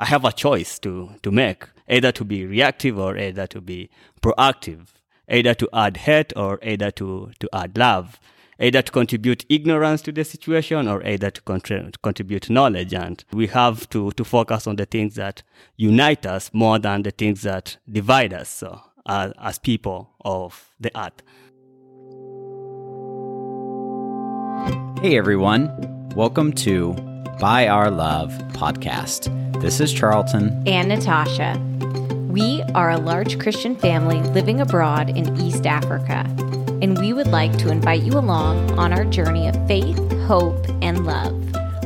I have a choice to, to make, either to be reactive or either to be proactive, either to add hate or either to, to add love, either to contribute ignorance to the situation or either to, contri- to contribute knowledge. And we have to, to focus on the things that unite us more than the things that divide us so, uh, as people of the earth. Hey everyone, welcome to By Our Love podcast. This is Charlton and Natasha. We are a large Christian family living abroad in East Africa, and we would like to invite you along on our journey of faith, hope, and love.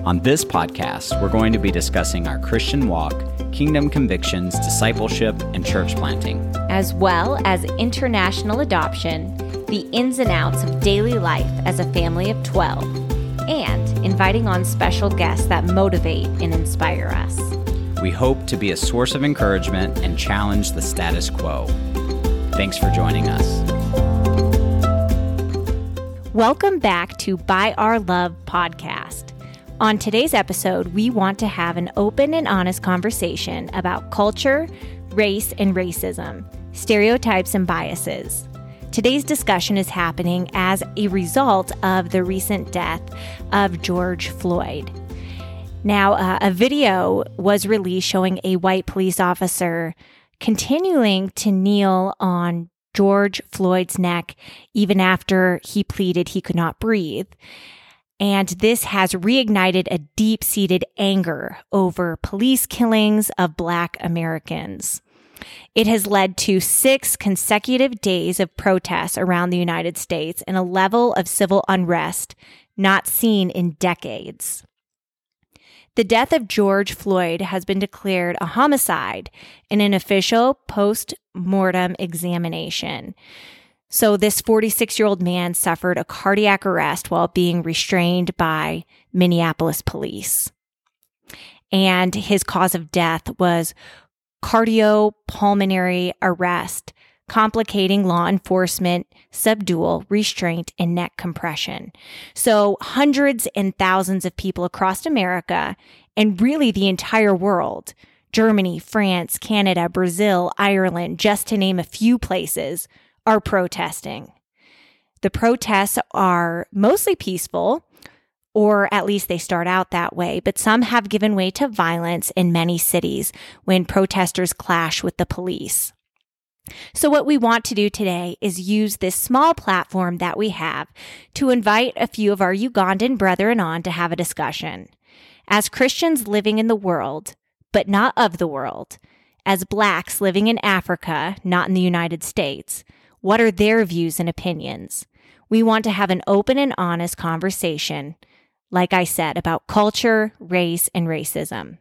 On this podcast, we're going to be discussing our Christian walk, kingdom convictions, discipleship, and church planting, as well as international adoption, the ins and outs of daily life as a family of 12 and inviting on special guests that motivate and inspire us. We hope to be a source of encouragement and challenge the status quo. Thanks for joining us. Welcome back to By Our Love podcast. On today's episode, we want to have an open and honest conversation about culture, race, and racism, stereotypes, and biases. Today's discussion is happening as a result of the recent death of George Floyd. Now, uh, a video was released showing a white police officer continuing to kneel on George Floyd's neck even after he pleaded he could not breathe. And this has reignited a deep seated anger over police killings of Black Americans. It has led to six consecutive days of protests around the United States and a level of civil unrest not seen in decades. The death of George Floyd has been declared a homicide in an official post mortem examination. So, this 46 year old man suffered a cardiac arrest while being restrained by Minneapolis police. And his cause of death was cardiopulmonary arrest, complicating law enforcement, subdual, restraint, and neck compression. So hundreds and thousands of people across America and really the entire world, Germany, France, Canada, Brazil, Ireland, just to name a few places, are protesting. The protests are mostly peaceful or at least they start out that way, but some have given way to violence in many cities when protesters clash with the police. So, what we want to do today is use this small platform that we have to invite a few of our Ugandan brethren on to have a discussion. As Christians living in the world, but not of the world, as blacks living in Africa, not in the United States, what are their views and opinions? We want to have an open and honest conversation like I said, about culture, race, and racism.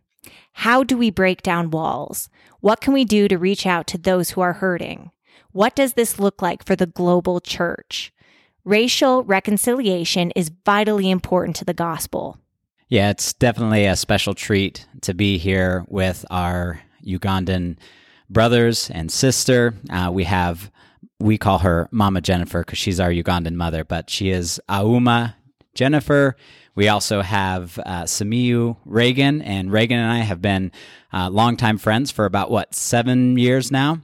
How do we break down walls? What can we do to reach out to those who are hurting? What does this look like for the global church? Racial reconciliation is vitally important to the gospel. Yeah, it's definitely a special treat to be here with our Ugandan brothers and sister. Uh, we have, we call her Mama Jennifer because she's our Ugandan mother, but she is Auma Jennifer. We also have uh, Simiyu Reagan, and Reagan and I have been uh, longtime friends for about, what, seven years now?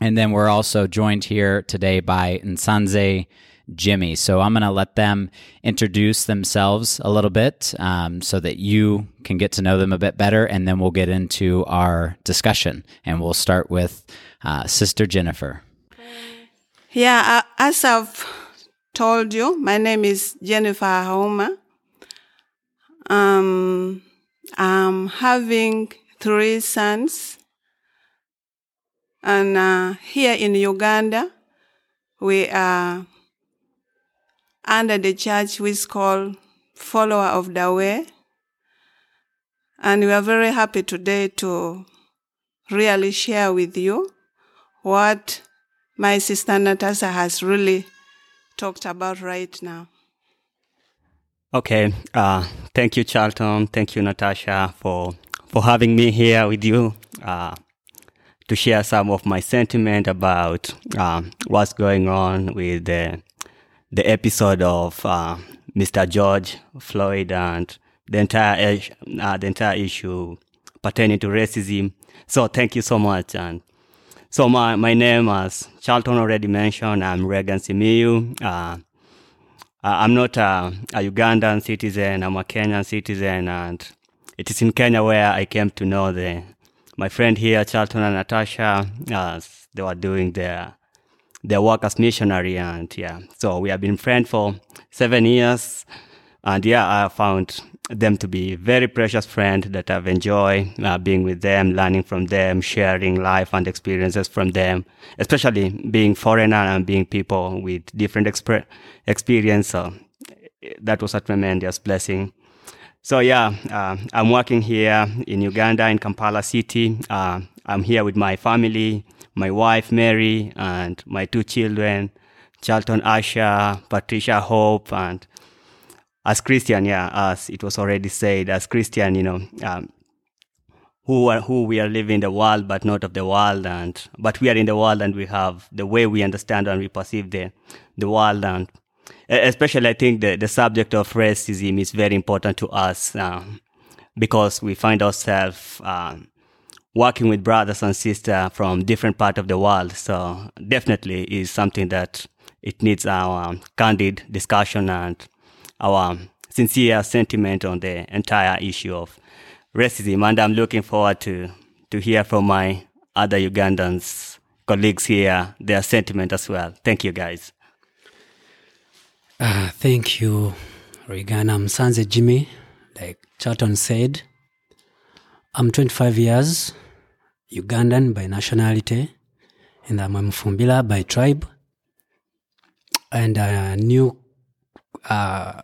And then we're also joined here today by Nsanze Jimmy. So I'm going to let them introduce themselves a little bit um, so that you can get to know them a bit better. And then we'll get into our discussion. And we'll start with uh, Sister Jennifer. Yeah, uh, as I've told you, my name is Jennifer Auma. Um, I'm having three sons. And uh, here in Uganda, we are under the church which called Follower of the Way. And we are very happy today to really share with you what my sister Natasha has really talked about right now. Okay. Uh, thank you, Charlton. Thank you, Natasha, for for having me here with you uh, to share some of my sentiment about um, what's going on with the the episode of uh, Mr. George Floyd and the entire uh, the entire issue pertaining to racism. So thank you so much. And so my, my name, as Charlton already mentioned, I'm Regan Simiyu. Uh, I'm not a, a Ugandan citizen. I'm a Kenyan citizen, and it is in Kenya where I came to know the my friend here, Charlton and Natasha. As they were doing their their work as missionary, and yeah, so we have been friends for seven years, and yeah, I found them to be very precious friends that I've enjoyed uh, being with them, learning from them, sharing life and experiences from them, especially being foreigner and being people with different exp- experience. So that was a tremendous blessing. So yeah, uh, I'm working here in Uganda in Kampala City. Uh, I'm here with my family, my wife Mary, and my two children, Charlton Asha, Patricia Hope, and as Christian, yeah, as it was already said, as Christian, you know, um, who are who we are living in the world, but not of the world, and but we are in the world, and we have the way we understand and we perceive the the world, and especially I think the the subject of racism is very important to us um, because we find ourselves. Um, working with brothers and sisters from different part of the world so definitely is something that it needs our um, candid discussion and our sincere sentiment on the entire issue of racism. And I'm looking forward to, to hear from my other Ugandans colleagues here, their sentiment as well. Thank you, guys. Uh, thank you, Regan. I'm Sanze Jimmy. Like Charlton said, I'm 25 years, Ugandan by nationality, and I'm Mfumbila by tribe. And a new uh,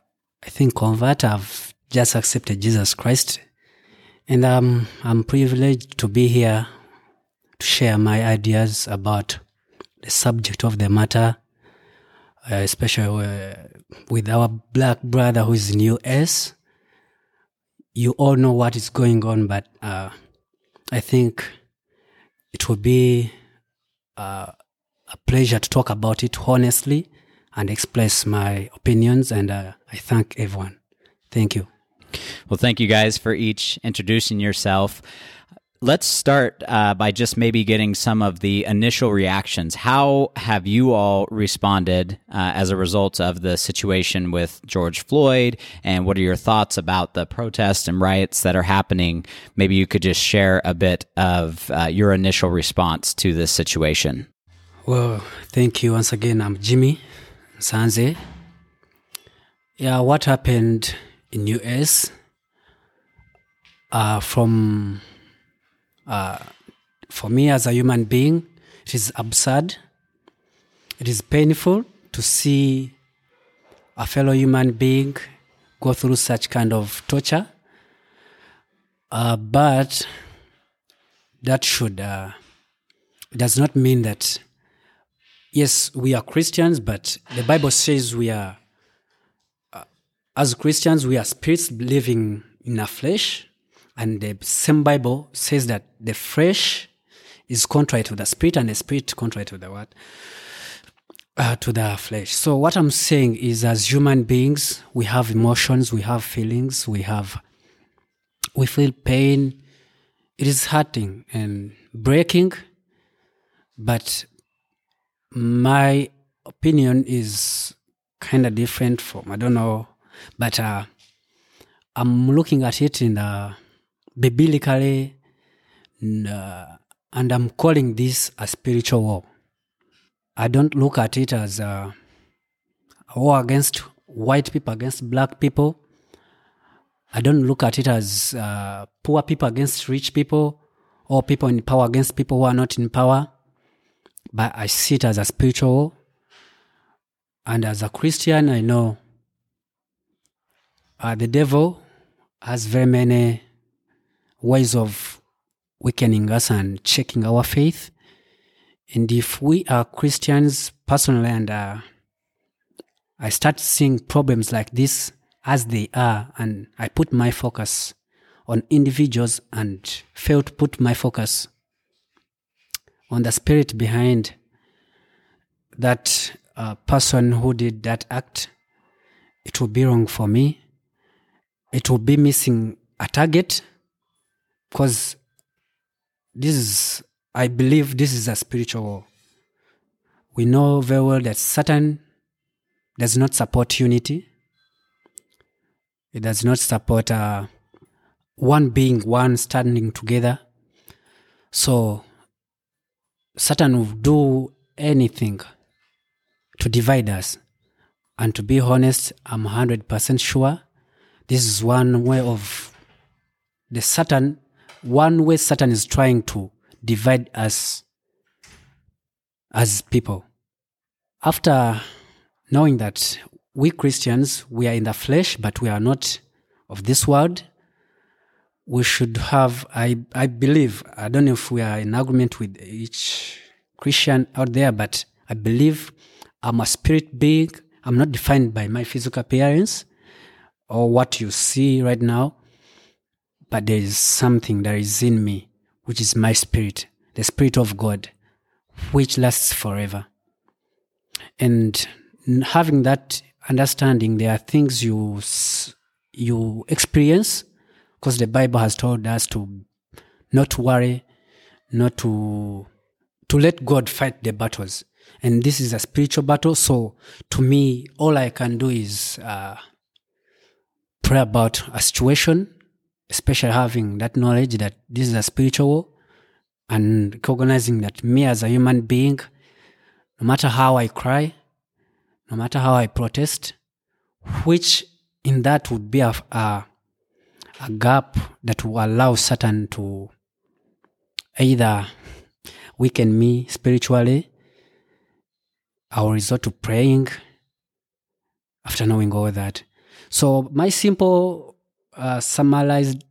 I think convert. I've just accepted Jesus Christ, and um, I'm privileged to be here to share my ideas about the subject of the matter, uh, especially uh, with our black brother who is in US. You all know what is going on, but uh, I think it will be uh, a pleasure to talk about it honestly and express my opinions. And uh, I thank everyone. Thank you. Well, thank you guys for each introducing yourself. Let's start uh, by just maybe getting some of the initial reactions. How have you all responded uh, as a result of the situation with George Floyd? And what are your thoughts about the protests and riots that are happening? Maybe you could just share a bit of uh, your initial response to this situation. Well, thank you once again. I'm Jimmy Sanze. Yeah, what happened in US uh, from uh, for me as a human being, it is absurd. It is painful to see a fellow human being go through such kind of torture. Uh, but that should uh, does not mean that yes, we are Christians, but the Bible says we are, uh, as Christians, we are spirits living in a flesh. And the same Bible says that the flesh is contrary to the spirit and the spirit contrary to the what? Uh, to the flesh. So what I'm saying is as human beings, we have emotions, we have feelings, we have, we feel pain. It is hurting and breaking, but my opinion is kind of different from I don't know, but uh, I'm looking at it in uh, biblically, uh, and I'm calling this a spiritual war. I don't look at it as a, a war against white people against black people. I don't look at it as uh, poor people against rich people or people in power against people who are not in power but I see it as a spiritual. And as a Christian, I know uh, the devil has very many ways of weakening us and checking our faith. And if we are Christians personally, and uh, I start seeing problems like this as they are, and I put my focus on individuals and fail to put my focus on the spirit behind that uh, person who did that act, it will be wrong for me. It will be missing a target. because this is, I believe this is a spiritual war. We know very well that Satan does not support unity. It does not support uh, one being, one standing together. So Satan will do anything to divide us. And to be honest, I'm 100% sure this is one way of the Satan, one way Satan is trying to divide us as people. After knowing that we Christians, we are in the flesh, but we are not of this world, we should have, I, I believe, I don't know if we are in agreement with each Christian out there, but I believe I'm a spirit being. I'm not defined by my physical appearance or what you see right now, but there is something that is in me, which is my spirit, the spirit of God, which lasts forever. And having that understanding, there are things you you experience because the Bible has told us to not worry, not to to let God fight the battles. And this is a spiritual battle. So to me, all I can do is uh, pray about a situation, especially having that knowledge that this is a spiritual war and recognizing that me as a human being, no matter how I cry, no matter how I protest, which in that would be a, a, a gap that will allow Satan to either weaken me spiritually. I will resort to praying after knowing all that. So, my simple uh, summarized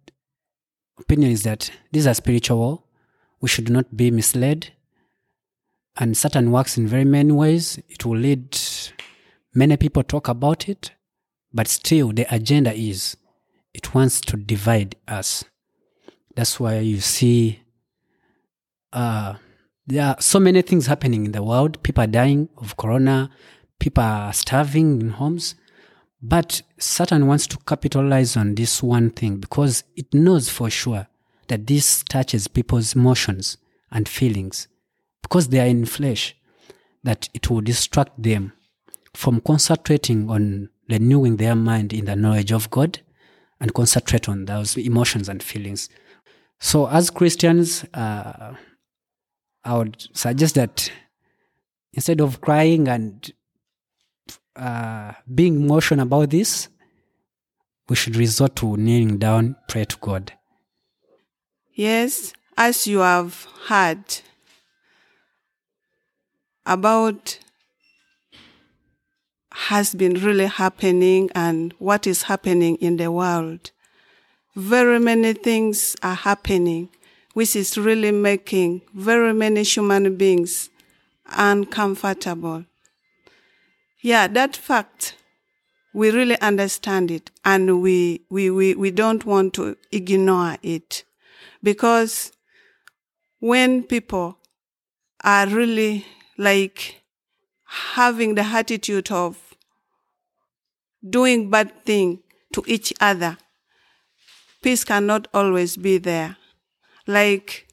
opinion is that these are spiritual We should not be misled. And Satan works in very many ways. It will lead many people talk about it, but still the agenda is it wants to divide us. That's why you see uh, there are so many things happening in the world. People are dying of corona. People are starving in homes. But Satan wants to capitalize on this one thing because it knows for sure that this touches people's emotions and feelings because they are in flesh, that it will distract them from concentrating on renewing their mind in the knowledge of God and concentrate on those emotions and feelings. So, as Christians, uh, I would suggest that instead of crying and uh, being emotional about this, we should resort to kneeling down, pray to God. Yes, as you have heard about has been really happening and what is happening in the world. Very many things are happening, which is really making very many human beings uncomfortable. Yeah, that fact, we really understand it and we, we, we, we don't want to ignore it because when people are really like having the attitude of doing bad thing to each other, peace cannot always be there. Like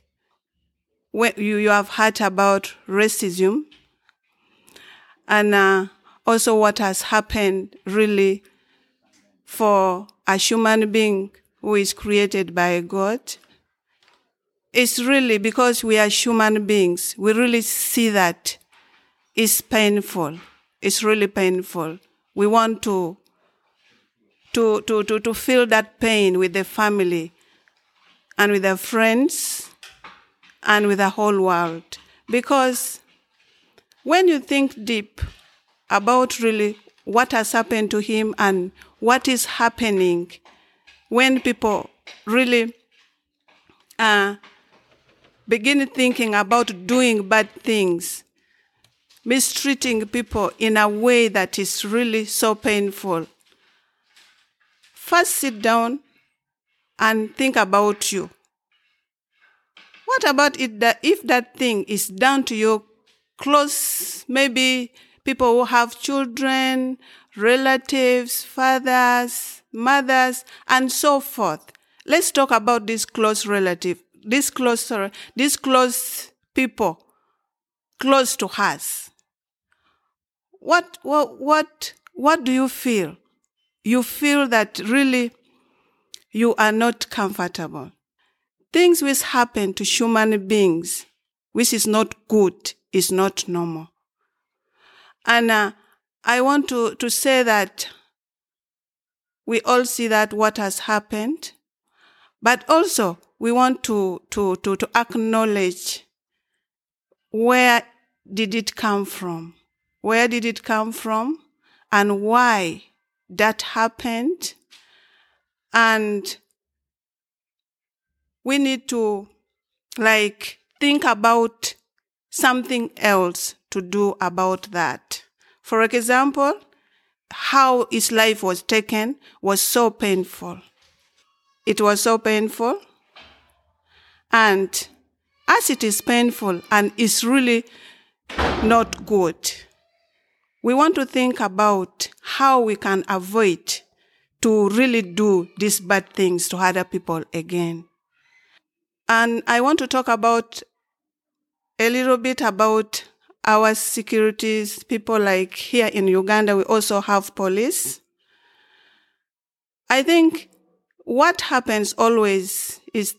when you, you have heard about racism and uh, also what has happened really for a human being who is created by God. It's really because we are human beings, we really see that it's painful. It's really painful. We want to, to, to, to, to feel that pain with the family and with the friends and with the whole world. Because when you think deep, about really what has happened to him and what is happening when people really uh, begin thinking about doing bad things, mistreating people in a way that is really so painful. First, sit down and think about you. What about it that if that thing is done to your close, maybe people who have children, relatives, fathers, mothers, and so forth. let's talk about this close relative, this close, sorry, this close people close to us. What, what, what, what do you feel? You feel that really you are not comfortable. Things which happen to human beings, which is not good, is not normal. And uh, I want to, to say that we all see that what has happened, but also we want to, to, to, to acknowledge where did it come from? Where did it come from? And why that happened? And we need to like think about something else to do about that. For example, how his life was taken was so painful. It was so painful. And as it is painful and is really not good, we want to think about how we can avoid to really do these bad things to other people again. And I want to talk about a little bit about our securities people like here in Uganda, we also have police. I think what happens always is,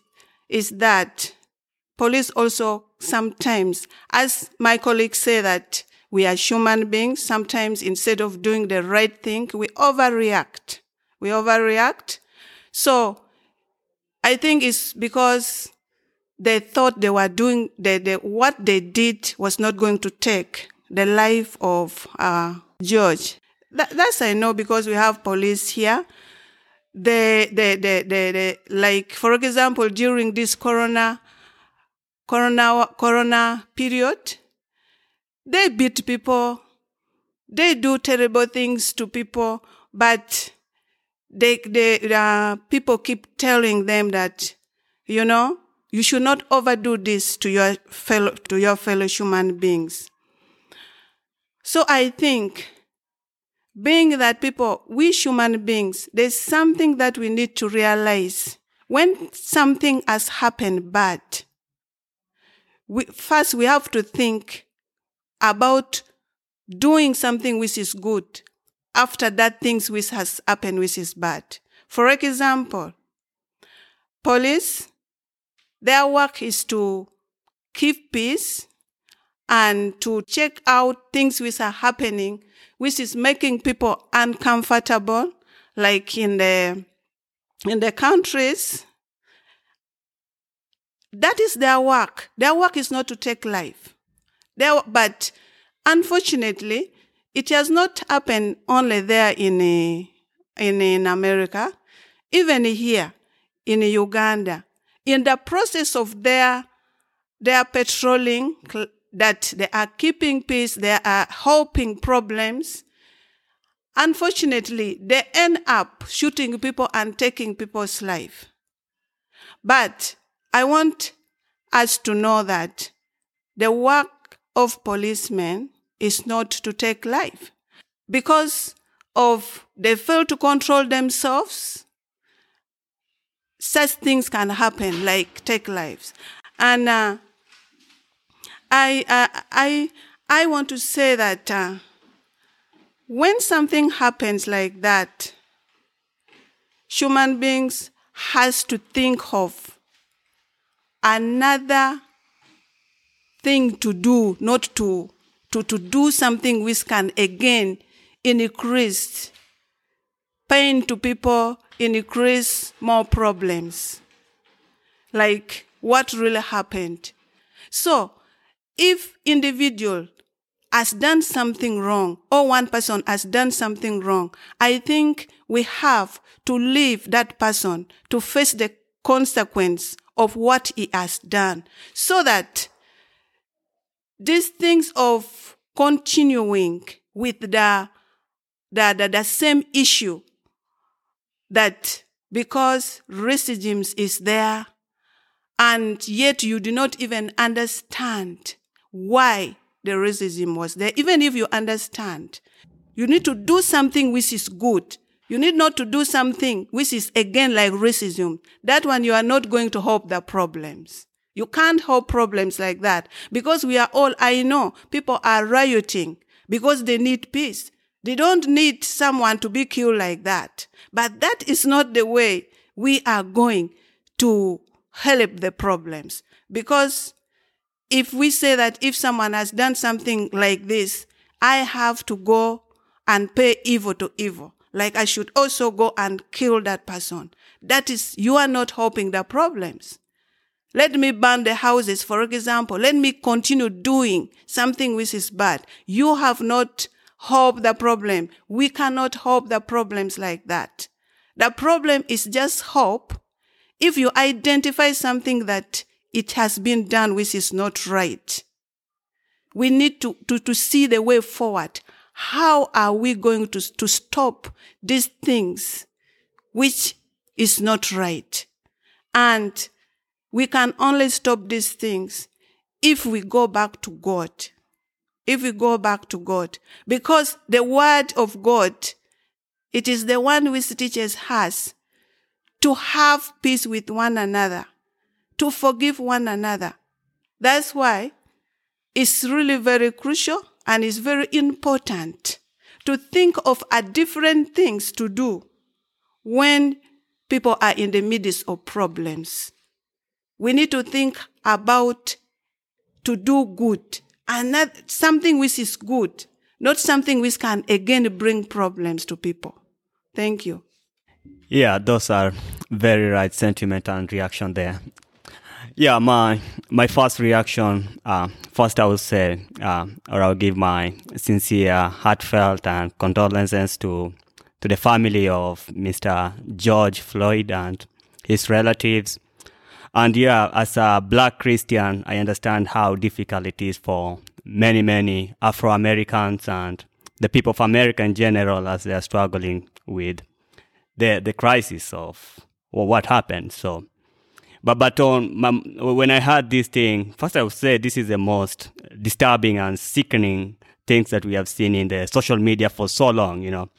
is that police also sometimes, as my colleagues say that we are human beings, sometimes instead of doing the right thing, we overreact. We overreact. So I think it's because they thought they were doing the, the, what they did was not going to take the life of uh, George. That, that's I know because we have police here. The, the, the, the, the, like, for example, during this corona, corona, corona period, they beat people. They do terrible things to people, but they, they, uh, people keep telling them that, you know, you should not overdo this to your fellow, to your fellow human beings. So I think, being that people, we human beings, there's something that we need to realize. When something has happened bad, we, first we have to think about doing something which is good after that things which has happened which is bad. For example, police, their work is to keep peace and to check out things which are happening, which is making people uncomfortable, like in the, in the countries. That is their work. Their work is not to take life. Their, but unfortunately, it has not happened only there in, eh, in, in America, even here in Uganda in the process of their, their patrolling, that they are keeping peace, they are helping problems. Unfortunately, they end up shooting people and taking people's life. But I want us to know that the work of policemen is not to take life because of they fail to control themselves such things can happen, like take lives. And uh, I, uh, I, I want to say that uh, when something happens like that, human beings has to think of another thing to do, not to, to, to do something which can again increase pain to people increase more problems. Like what really happened. So, if individual has done something wrong or one person has done something wrong, I think we have to leave that person to face the consequence of what he has done so that these things of continuing with the, the, the, the same issue that because racism is there and yet you do not even understand why the racism was there, even if you understand, you need to do something which is good You need not to do something which is again like racism. That one you are not going to help the problems. You can't help problems like that because we are all, I know people are rioting because they need peace. They don't need someone to be killed like that. But that is not the way we are going to help the problems. Because if we say that if someone has done something like this, I have to go and pay evil to evil. Like I should also go and kill that person. That is, you are not helping the problems. Let me burn the houses, for example. Let me continue doing something which is bad. You have not helped the problem. We cannot help the problems like that. The problem is just hope. If you identify something that it has been done which is not right, we need to, to, to see the way forward. How are we going to, to stop these things which is not right? And we can only stop these things if we go back to God. If we go back to God. Because the word of God, it is the one which teaches us to have peace with one another, to forgive one another. That's why it's really very crucial and it's very important to think of a different things to do when people are in the midst of problems. We need to think about to do good and not something which is good, not something which can again bring problems to people. Thank you. Yeah, those are very right sentiment and reaction there. Yeah, my my first reaction, uh, first I will say, uh, or I'll give my sincere, heartfelt, and condolences to to the family of Mr. George Floyd and his relatives. And yeah, as a black Christian, I understand how difficult it is for many, many Afro Americans and the people of America in general as they are struggling with the the crisis of well, what happened. So, but but on my, when I heard this thing, first I would say this is the most disturbing and sickening things that we have seen in the social media for so long. You know,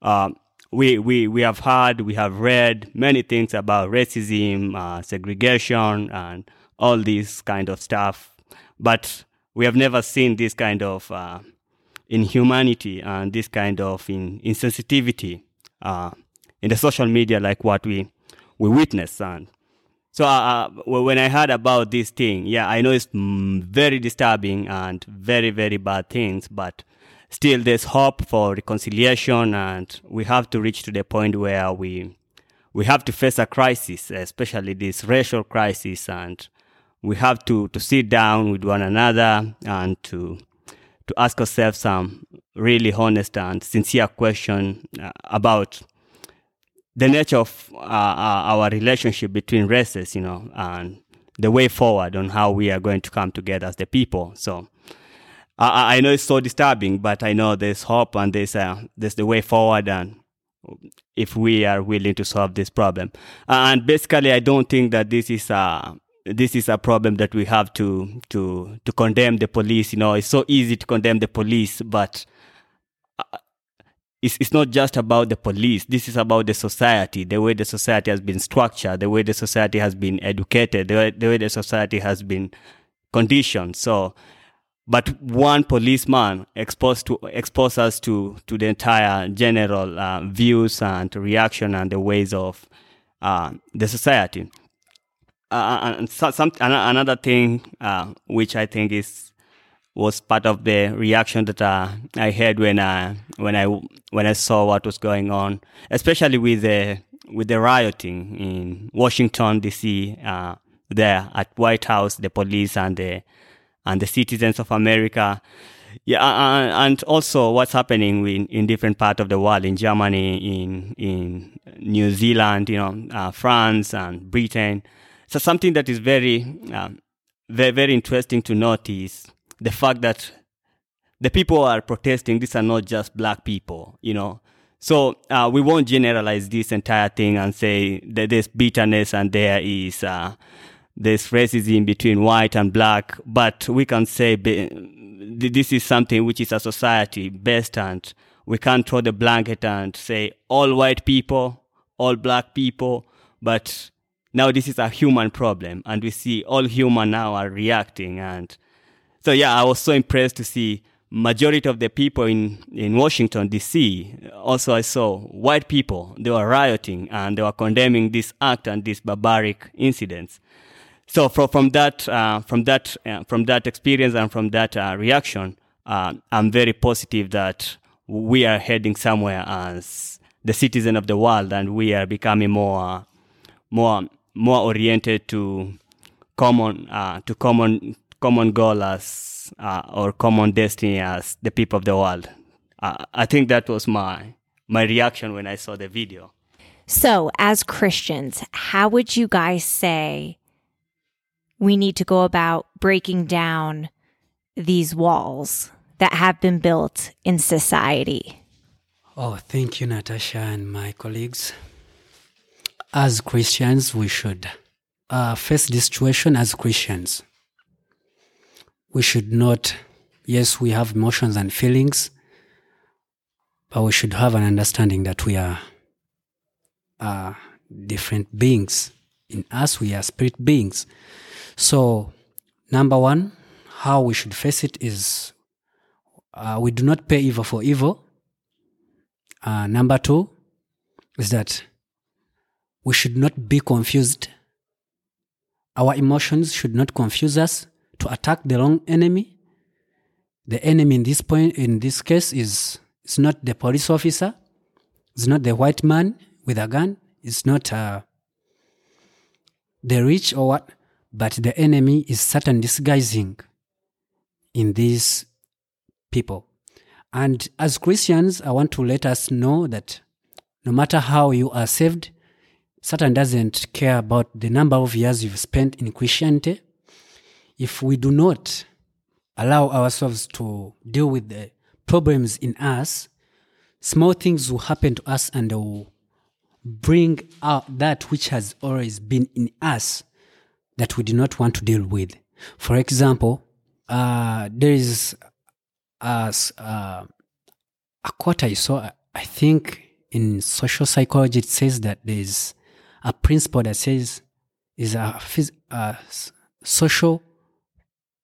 uh, we we we have heard, we have read many things about racism, uh, segregation, and all this kind of stuff, but we have never seen this kind of uh, inhumanity and this kind of in, insensitivity uh, in the social media like what we we witness and so uh, uh when I heard about this thing, yeah, I know it's very disturbing and very very bad things, but still there's hope for reconciliation, and we have to reach to the point where we we have to face a crisis, especially this racial crisis, and we have to to sit down with one another and to to ask ourselves some really honest and sincere question uh, about the nature of uh, uh, our relationship between races, you know, and the way forward on how we are going to come together as the people. So I, I know it's so disturbing, but I know there's hope and there's uh, there's the way forward, and if we are willing to solve this problem, and basically, I don't think that this is a this is a problem that we have to to to condemn the police. You know, it's so easy to condemn the police, but it's, it's not just about the police. This is about the society, the way the society has been structured, the way the society has been educated, the way the, way the society has been conditioned. So, but one policeman exposed to us to to the entire general uh, views and reaction and the ways of uh, the society. Uh, and so, some another thing uh, which I think is was part of the reaction that uh, I had when I when I when I saw what was going on, especially with the with the rioting in Washington D.C. Uh, there at White House, the police and the and the citizens of America. Yeah, and also what's happening in, in different parts of the world, in Germany, in in New Zealand, you know, uh, France and Britain. So something that is very, uh, very, very interesting to notice the fact that the people are protesting, these are not just black people, you know. So uh, we won't generalize this entire thing and say that there's bitterness and there is uh, there's racism between white and black, but we can say be, this is something which is a society based and we can't throw the blanket and say all white people, all black people, but now this is a human problem and we see all human now are reacting and so yeah i was so impressed to see majority of the people in, in washington dc also i saw white people they were rioting and they were condemning this act and these barbaric incidents so from, from that uh, from that uh, from that experience and from that uh, reaction i'm very positive that we are heading somewhere as the citizen of the world and we are becoming more more more oriented to common uh, to common common goal as uh, or common destiny as the people of the world. Uh, I think that was my my reaction when I saw the video. So, as Christians, how would you guys say we need to go about breaking down these walls that have been built in society? Oh, thank you, Natasha and my colleagues. As Christians, we should uh, face this situation as Christians. We should not, yes, we have emotions and feelings, but we should have an understanding that we are uh, different beings. In us, we are spirit beings. So, number one, how we should face it is uh, we do not pay evil for evil. Uh, number two is that we should not be confused. Our emotions should not confuse us to attack the wrong enemy. The enemy in this point, in this case, is is not the police officer. It's not the white man with a gun. It's not uh, the rich or what, but the enemy is Satan disguising in these people. And as Christians, I want to let us know that no matter how you are saved, Satan doesn't care about the number of years you've spent in Christianity. If we do not allow ourselves to deal with the problems in us, small things will happen to us and will bring out that which has always been in us that we do not want to deal with. For example, uh, there is a, uh, a quote I saw, I think in social psychology, it says that there is a principle that says is a, a social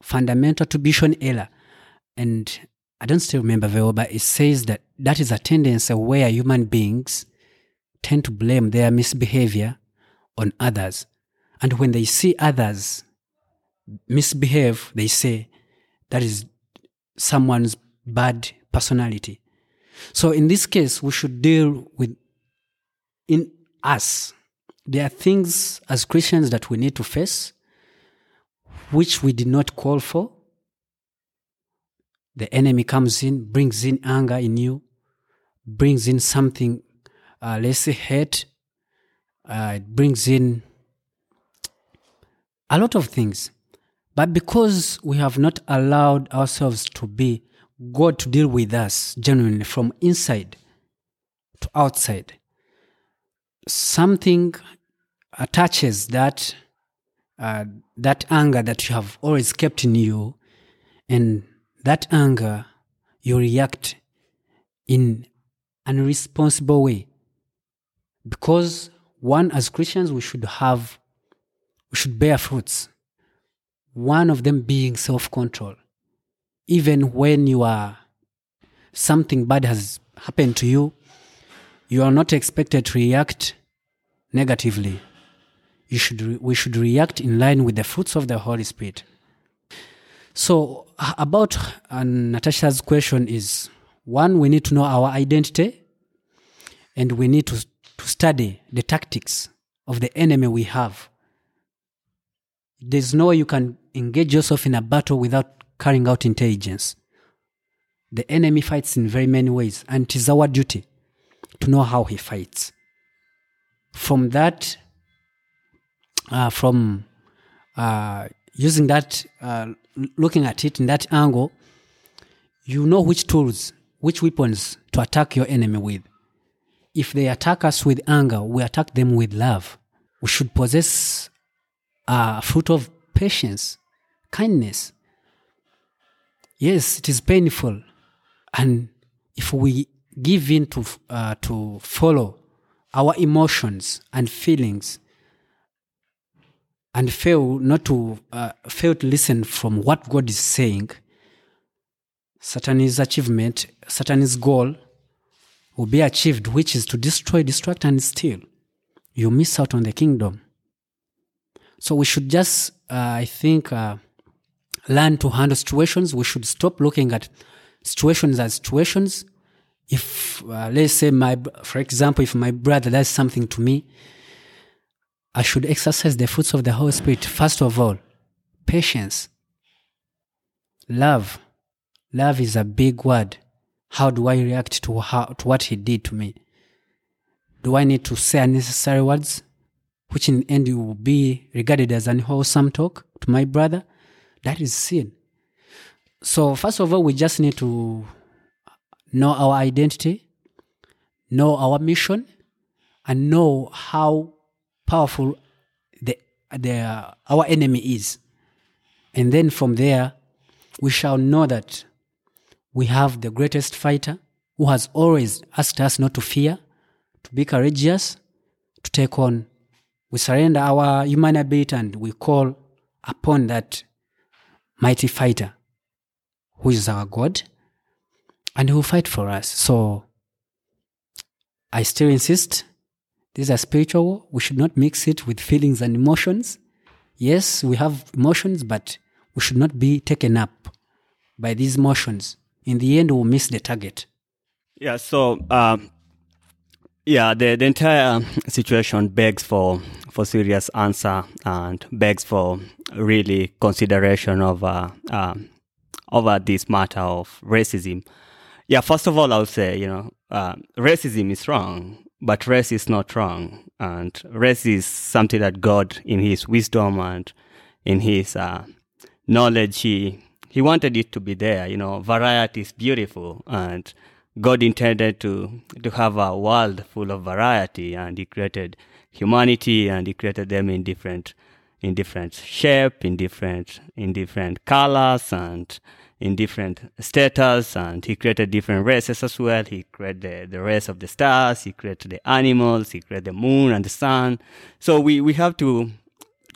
fundamental to attribution error. And I don't still remember very well, but it says that that is a tendency where human beings tend to blame their misbehavior on others. And when they see others misbehave, they say that is someone's bad personality. So in this case, we should deal with in us. There are things as Christians that we need to face, which we did not call for. The enemy comes in, brings in anger in you, brings in something, uh, let's say hate. Uh, it brings in a lot of things. But because we have not allowed ourselves to be God to deal with us genuinely from inside to outside, something attaches that uh, that anger that you have always kept in you, and that anger you react in an irresponsible way. Because one, as Christians, we should have, should bear fruits one of them being self control. Even when you are, something bad has happened to you, you are not expected to react negatively. You should, re- we should react in line with the fruits of the Holy Spirit. So, about uh, Natasha's question is one, we need to know our identity and we need to, to study the tactics of the enemy we have. There's no way you can engage yourself in a battle without carrying out intelligence. The enemy fights in very many ways, and it is our duty to know how he fights. From that, uh, from uh, using that, uh, looking at it in that angle, you know which tools, which weapons to attack your enemy with. If they attack us with anger, we attack them with love. We should possess a fruit of patience, kindness. Yes, it is painful. And if we give in to uh, to follow our emotions and feelings and fail not to uh, fail to listen from what God is saying, Satan's achievement, Satan's goal will be achieved, which is to destroy, destruct, and steal. You miss out on the kingdom. So we should just, uh, I think, uh, learn to handle situations. We should stop looking at situations as situations. If, uh, let's say, my, for example, if my brother does something to me, I should exercise the fruits of the Holy Spirit. First of all, patience, love. Love is a big word. How do I react to how, to what he did to me? Do I need to say unnecessary words, which in the end will be regarded as unwholesome talk to my brother? That is sin. So first of all, we just need to know our identity, know our mission, and know how powerful the, the, our enemy is. And then from there, we shall know that we have the greatest fighter who has always asked us not to fear, to be courageous, to take on. We surrender our human ability and we call upon that mighty fighter who is our God and who fight for us. So I still insist this is a spiritual. We should not mix it with feelings and emotions. Yes, we have emotions, but we should not be taken up by these emotions. In the end, we'll miss the target. Yeah, so um, yeah, the, the entire situation begs for for serious answer and begs for really consideration of uh, um, over this matter of racism. Yeah, first of all, I would say you know uh, racism is wrong, but race is not wrong, and race is something that God, in His wisdom and in His uh, knowledge, He He wanted it to be there. You know, variety is beautiful, and God intended to to have a world full of variety, and He created humanity, and He created them in different in different shape, in different in different colors, and in different status and he created different races as well. He created the, the race of the stars, he created the animals, he created the moon and the sun. So we, we have to,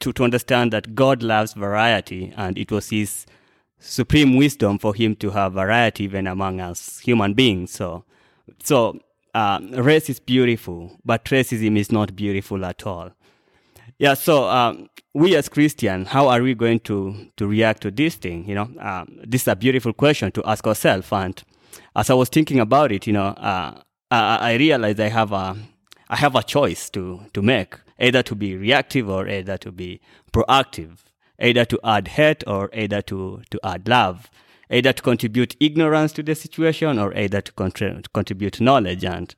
to, to understand that God loves variety and it was his supreme wisdom for him to have variety even among us human beings. So, so, uh, race is beautiful, but racism is not beautiful at all. Yeah, so um, we as Christians, how are we going to, to react to this thing? You know, um, this is a beautiful question to ask ourselves. And as I was thinking about it, you know, uh, I, I realized I have a, I have a choice to, to make, either to be reactive or either to be proactive, either to add hate or either to, to add love, either to contribute ignorance to the situation or either to contri- contribute knowledge. And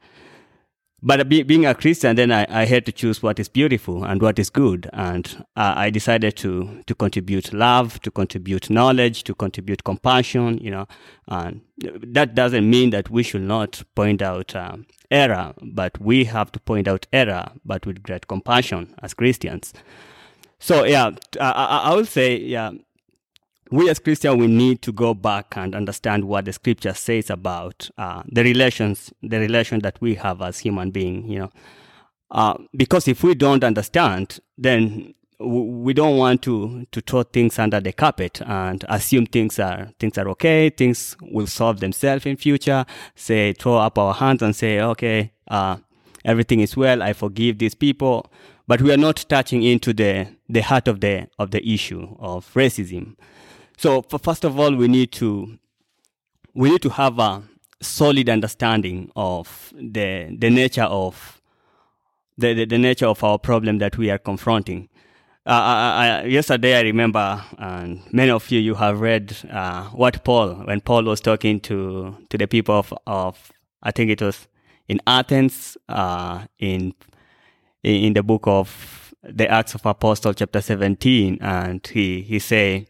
but be, being a Christian, then I, I had to choose what is beautiful and what is good. And uh, I decided to, to contribute love, to contribute knowledge, to contribute compassion, you know. And that doesn't mean that we should not point out um, error, but we have to point out error, but with great compassion as Christians. So, yeah, I, I, would say, yeah, we as Christians, we need to go back and understand what the scripture says about uh, the relations, the relation that we have as human beings, you know. Uh, because if we don't understand, then we don't want to, to throw things under the carpet and assume things are, things are okay, things will solve themselves in future, say, throw up our hands and say, okay, uh, everything is well, I forgive these people. But we are not touching into the, the heart of the, of the issue of racism. So first of all, we need to we need to have a solid understanding of the the nature of the, the, the nature of our problem that we are confronting. Uh, I, I, yesterday, I remember, and many of you you have read uh, what Paul when Paul was talking to to the people of, of I think it was in Athens uh, in in the book of the Acts of Apostles, chapter seventeen, and he he say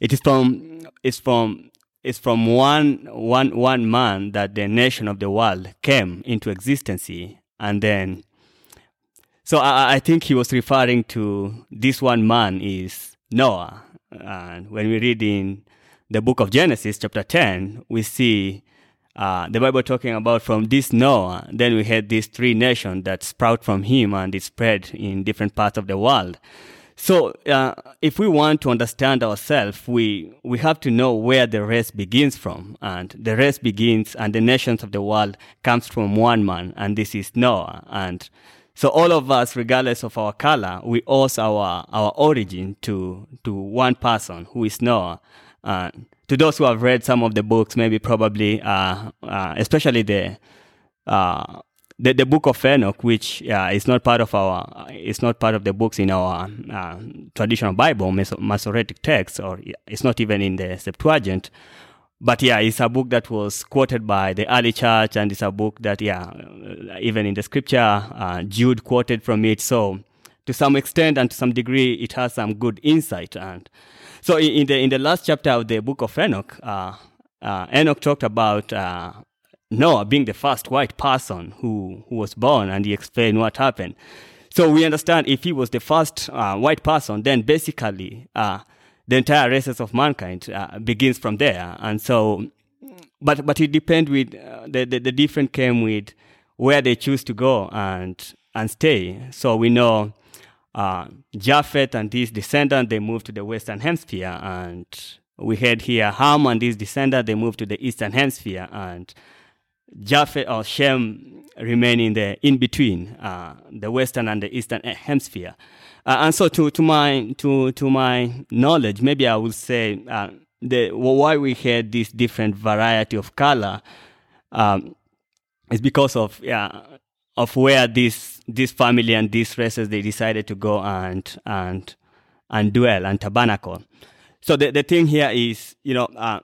it is from it's from it's from one one one man that the nation of the world came into existence. And then so I, I think he was referring to this one man is Noah. And when we read in the book of Genesis chapter 10 we see uh, the Bible talking about from this Noah, then we had these three nations that sprout from him and it spread in different parts of the world. So, uh, if we want to understand ourselves, we, we have to know where the race begins from. And the race begins and the nations of the world comes from one man, and this is Noah. And so all of us, regardless of our color, we owe our, our origin to, to one person who is Noah. Uh, to those who have read some of the books, maybe probably, uh, uh, especially the, uh, the, the book of Enoch, which uh, is not part of our, it's not part of the books in our uh, traditional Bible, Masoretic text, or it's not even in the Septuagint. But yeah, it's a book that was quoted by the early church, and it's a book that, yeah, even in the scripture, uh, Jude quoted from it. So, to some extent and to some degree, it has some good insight. And so, in the in the last chapter of the book of Enoch, uh, uh, Enoch talked about uh, Noah being the first white person who, who was born, and he explained what happened. So we understand if he was the first uh, white person, then basically uh, the entire races of mankind uh, begins from there. And so, but but it depends with the, the the different came with where they choose to go and and stay. So we know uh, Japheth and his descendant they moved to the western hemisphere, and we had here Ham and his descendant they moved to the eastern hemisphere, and Japheth or Shem remain in the in between uh, the western and the eastern hemisphere. Uh, and so, to, to my to to my knowledge, maybe I would say uh, the why we had this different variety of color um, is because of yeah of where this this family and these races they decided to go and and and dwell and tabernacle. So the the thing here is you know uh,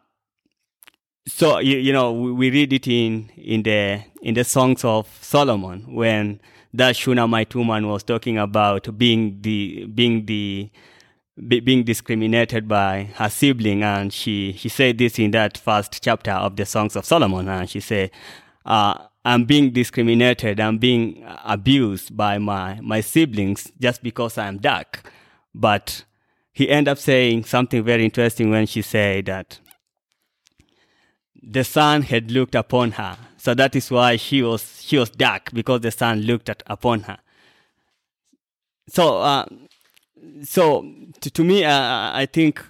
so you, you know we, we, read it in in the in the songs of Solomon when that Shunammite woman was talking about being the being the be, being discriminated by her sibling and she she said this in that first chapter of the songs of Solomon and she said uh, I'm being discriminated I'm being abused by my my siblings just because I'm dark but he ended up saying something very interesting when she said that the sun had looked upon her. So that is why she was she was dark because the sun looked at, upon her. So uh, so to, to me, uh, I think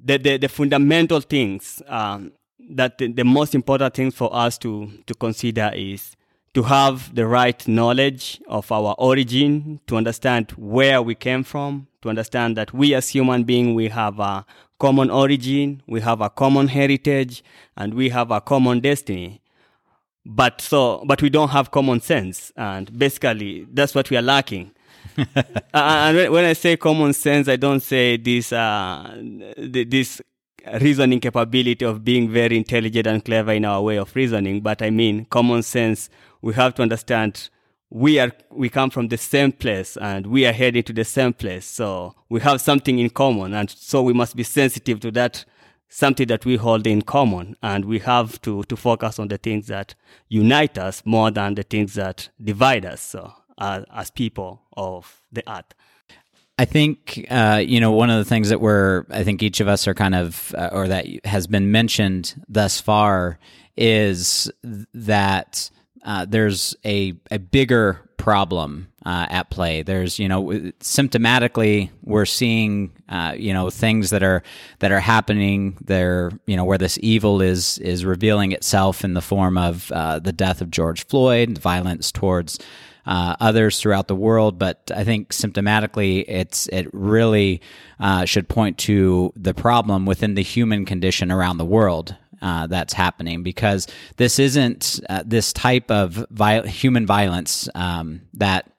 the, the, the fundamental things um, that the, the, most important thing for us to to consider is to have the right knowledge of our origin, to understand where we came from, to understand that we as human beings we have a common origin, we have a common heritage, and we have a common destiny. But so, but we don't have common sense, and basically, that's what we are lacking. uh, and when I say common sense, I don't say this uh, this reasoning capability of being very intelligent and clever in our way of reasoning, but I mean common sense. We have to understand we are we come from the same place and we are heading to the same place so we have something in common and so we must be sensitive to that something that we hold in common and we have to to focus on the things that unite us more than the things that divide us so, uh, as people of the earth I think uh, you know one of the things that we're I think each of us are kind of uh, or that has been mentioned thus far is that uh, there's a, a bigger problem uh, at play. There's, you know, symptomatically, we're seeing, uh, you know, things that are that are happening. There, you know, where this evil is is revealing itself in the form of uh, the death of George Floyd, violence towards uh, others throughout the world. But I think symptomatically, it's it really uh, should point to the problem within the human condition around the world uh, that's happening because this isn't uh, this type of vi- human violence um, that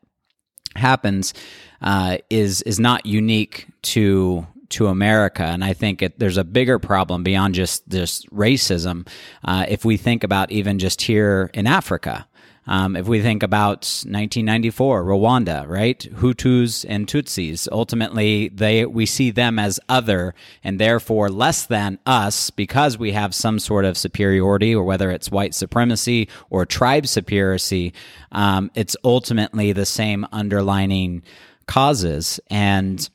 happens uh, is is not unique to to America, and I think it, there's a bigger problem beyond just this racism. Uh, if we think about even just here in Africa, um, if we think about 1994, Rwanda, right? Hutus and Tutsis, ultimately, they we see them as other and therefore less than us because we have some sort of superiority, or whether it's white supremacy or tribe superiority. Um, it's ultimately the same underlining causes and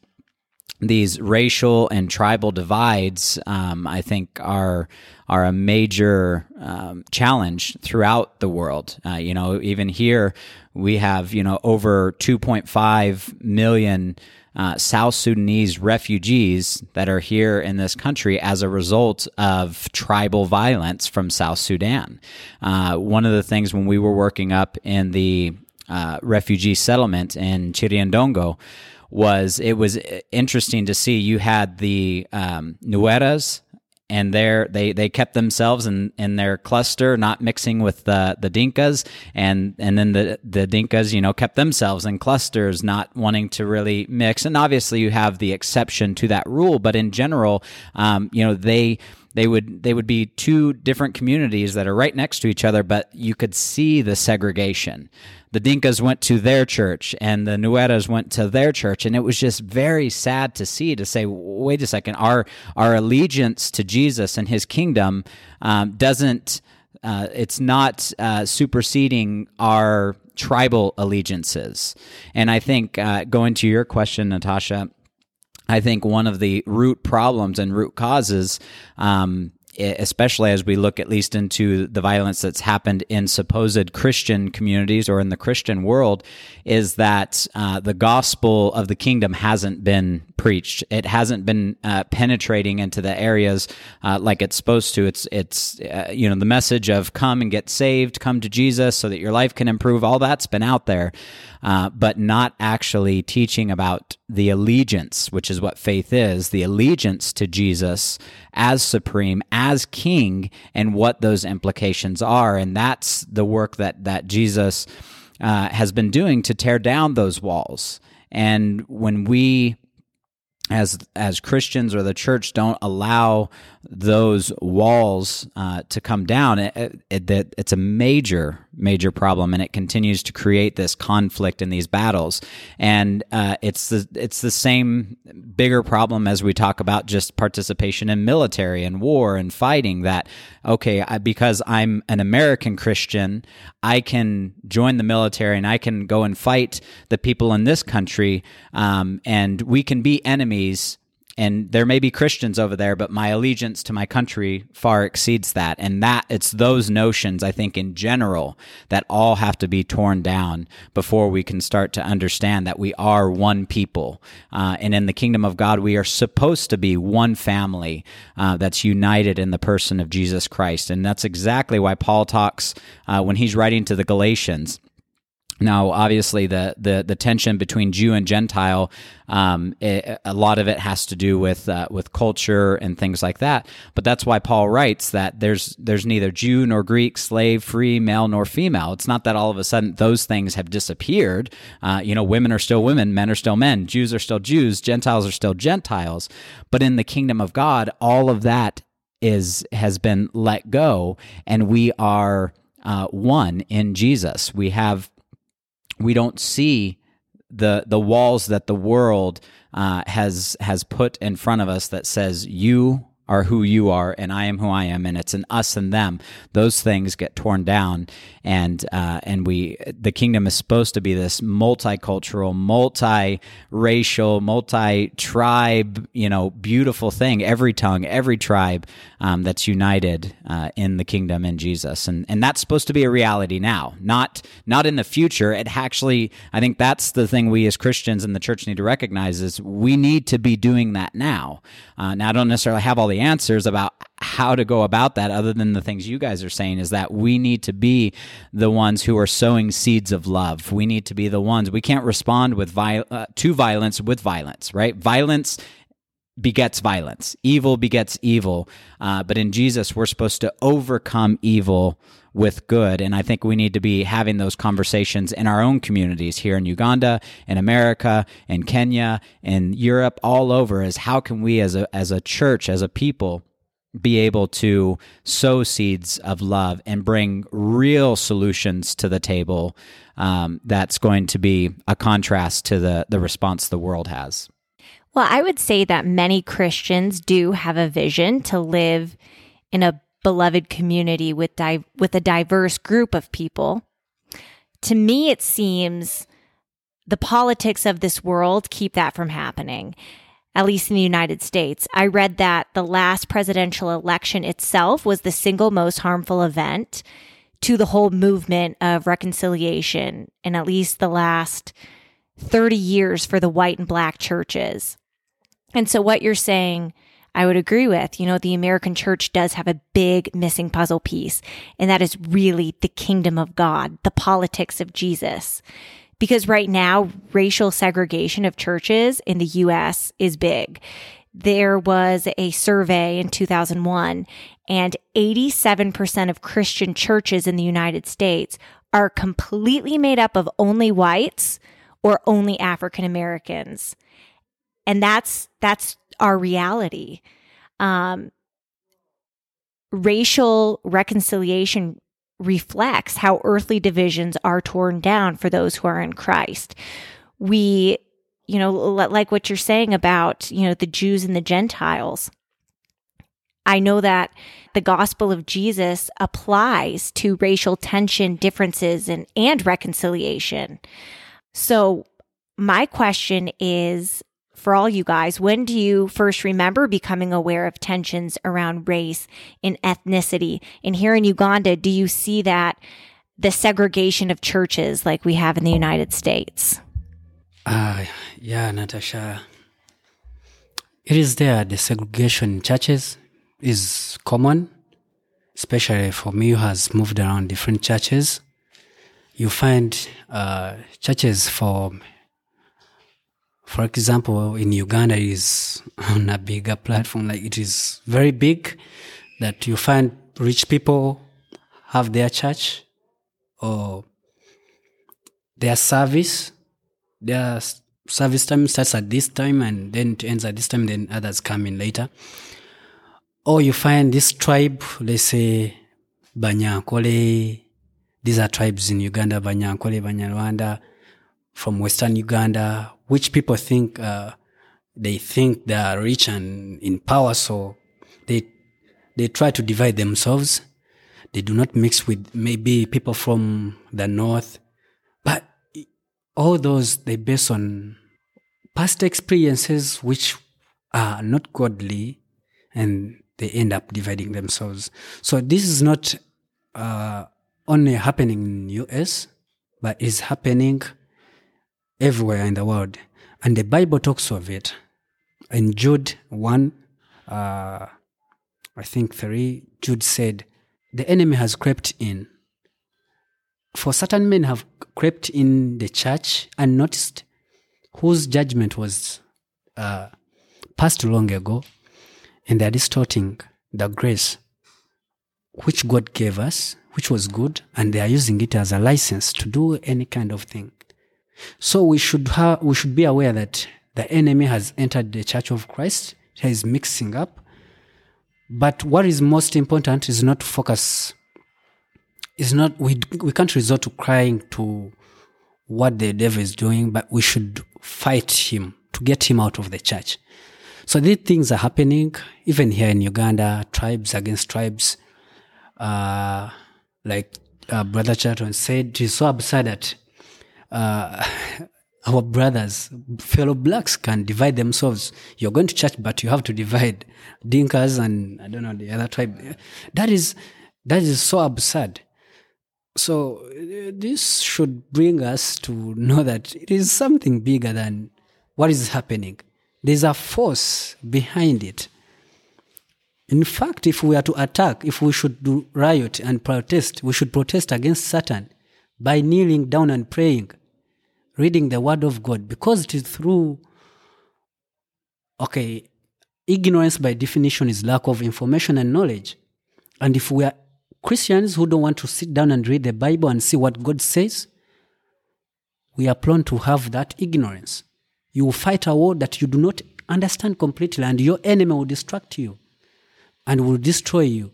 these racial and tribal divides, um, I think, are are a major um, challenge throughout the world. Uh, you know, even here we have you know over 2.5 million. Uh, South Sudanese refugees that are here in this country as a result of tribal violence from South Sudan. Uh, one of the things when we were working up in the uh, refugee settlement in Kiryandongo, was it was interesting to see you had the um, Nueras and there they they kept themselves in in their cluster, not mixing with the the Dinkas, and and then the the Dinkas, you know, kept themselves in clusters, not wanting to really mix. And obviously, you have the exception to that rule, but in general, um, you know, they they would they would be two different communities that are right next to each other, but you could see the segregation the Dinkas went to their church and the Nueras went to their church. And it was just very sad to see to say, wait a second, our, our allegiance to Jesus and his kingdom um, doesn't, uh, it's not uh, superseding our tribal allegiances. And I think uh, going to your question, Natasha, I think one of the root problems and root causes um, especially as we look at least into the violence that's happened in supposed Christian communities or in the Christian world, is that uh, the gospel of the kingdom hasn't been preached. It hasn't been uh, penetrating into the areas uh, like it's supposed to. It's it's uh, you know the message of come and get saved, come to Jesus so that your life can improve. All that's been out there, uh, but not actually teaching about the allegiance, which is what faith is, the allegiance to Jesus as supreme, as King, and what those implications are. And that's the work that that Jesus uh, has been doing to tear down those walls. And when we as as Christians or the church don't allow those walls uh, to come down, it, it, it, it's a major major problem, and it continues to create this conflict in these battles. And uh, it's the it's the same bigger problem as we talk about just participation in military and war and fighting. That okay, I, because I'm an American Christian, I can join the military and I can go and fight the people in this country, um, and we can be enemies and there may be Christians over there, but my allegiance to my country far exceeds that. And that it's those notions, I think, in general, that all have to be torn down before we can start to understand that we are one people. Uh, and in the kingdom of God, we are supposed to be one family uh, that's united in the person of Jesus Christ. And that's exactly why Paul talks uh, when he's writing to the Galatians now, obviously, the, the, the tension between Jew and Gentile, um, it, a lot of it has to do with uh, with culture and things like that. But that's why Paul writes that there's there's neither Jew nor Greek, slave, free, male nor female. It's not that all of a sudden those things have disappeared. Uh, you know, women are still women, men are still men, Jews are still Jews, Gentiles are still Gentiles. But in the kingdom of God, all of that is has been let go, and we are uh, one in Jesus. We have we don't see the the walls that the world uh, has has put in front of us that says you are who you are and I am who I am and it's an us and them. Those things get torn down and uh, and we the kingdom is supposed to be this multicultural, multi-racial, multi-tribe, you know, beautiful thing. Every tongue, every tribe um, that's united uh, in the kingdom in Jesus, and and that's supposed to be a reality now, not not in the future. It actually, I think that's the thing we as Christians in the church need to recognize is we need to be doing that now. Uh, now, I don't necessarily have all the answers about how to go about that other than the things you guys are saying is that we need to be the ones who are sowing seeds of love. We need to be the ones. We can't respond with viol- uh, to violence with violence, right? Violence begets violence. Evil begets evil. Uh, but in Jesus, we're supposed to overcome evil with good. And I think we need to be having those conversations in our own communities here in Uganda, in America, in Kenya, in Europe, all over is how can we as a, as a church, as a people, be able to sow seeds of love and bring real solutions to the table um, that's going to be a contrast to the, the response the world has. Well, I would say that many Christians do have a vision to live in a beloved community with di- with a diverse group of people. To me, it seems the politics of this world keep that from happening. At least in the United States. I read that the last presidential election itself was the single most harmful event to the whole movement of reconciliation in at least the last 30 years for the white and black churches. And so, what you're saying, I would agree with. You know, the American church does have a big missing puzzle piece, and that is really the kingdom of God, the politics of Jesus. Because right now, racial segregation of churches in the US is big. There was a survey in 2001, and 87% of Christian churches in the United States are completely made up of only whites or only African Americans. And that's that's our reality. Um, racial reconciliation reflects how earthly divisions are torn down for those who are in Christ. We, you know, like what you're saying about, you know, the Jews and the Gentiles. I know that the gospel of Jesus applies to racial tension, differences, and, and reconciliation. So, my question is for all you guys, when do you first remember becoming aware of tensions around race and ethnicity? And here in Uganda, do you see that the segregation of churches like we have in the United States? Uh, yeah, Natasha. It is there. The segregation in churches is common, especially for me who has moved around different churches. You find uh, churches for for example, in Uganda is on a bigger platform, like it is very big that you find rich people have their church or their service. Their service time starts at this time and then it ends at this time, then others come in later. Or you find this tribe, let's say Banyankole, these are tribes in Uganda, Banyankole, Banyarwanda, from Western Uganda, which people think uh, they think they are rich and in power, so they they try to divide themselves. They do not mix with maybe people from the north, but all those they base on past experiences which are not godly, and they end up dividing themselves. So this is not uh, only happening in US, but is happening everywhere in the world. And the Bible talks of it. In Jude 1, uh, I think 3, Jude said, The enemy has crept in. For certain men have crept in the church and noticed whose judgment was uh, passed long ago, and they're distorting the grace which God gave us, which was good, and they are using it as a license to do any kind of thing. So we should have, we should be aware that the enemy has entered the church of Christ. He is mixing up. But what is most important is not focus. Is not we we can't resort to crying to what the devil is doing, but we should fight him to get him out of the church. So these things are happening even here in Uganda, tribes against tribes. Uh, like uh, Brother Charlton said, is so absurd that uh, our brothers, fellow blacks can divide themselves. You're going to church, but you have to divide Dinkas and I don't know the other tribe. That is that is so absurd. So uh, this should bring us to know that it is something bigger than what is happening. There's a force behind it. In fact, if we are to attack, if we should do riot and protest, we should protest against Satan by kneeling down and praying reading the word of God because it is through, okay, ignorance by definition is lack of information and knowledge. And if we are Christians who don't want to sit down and read the Bible and see what God says, we are prone to have that ignorance. You will fight a war that you do not understand completely, and your enemy will distract you and will destroy you.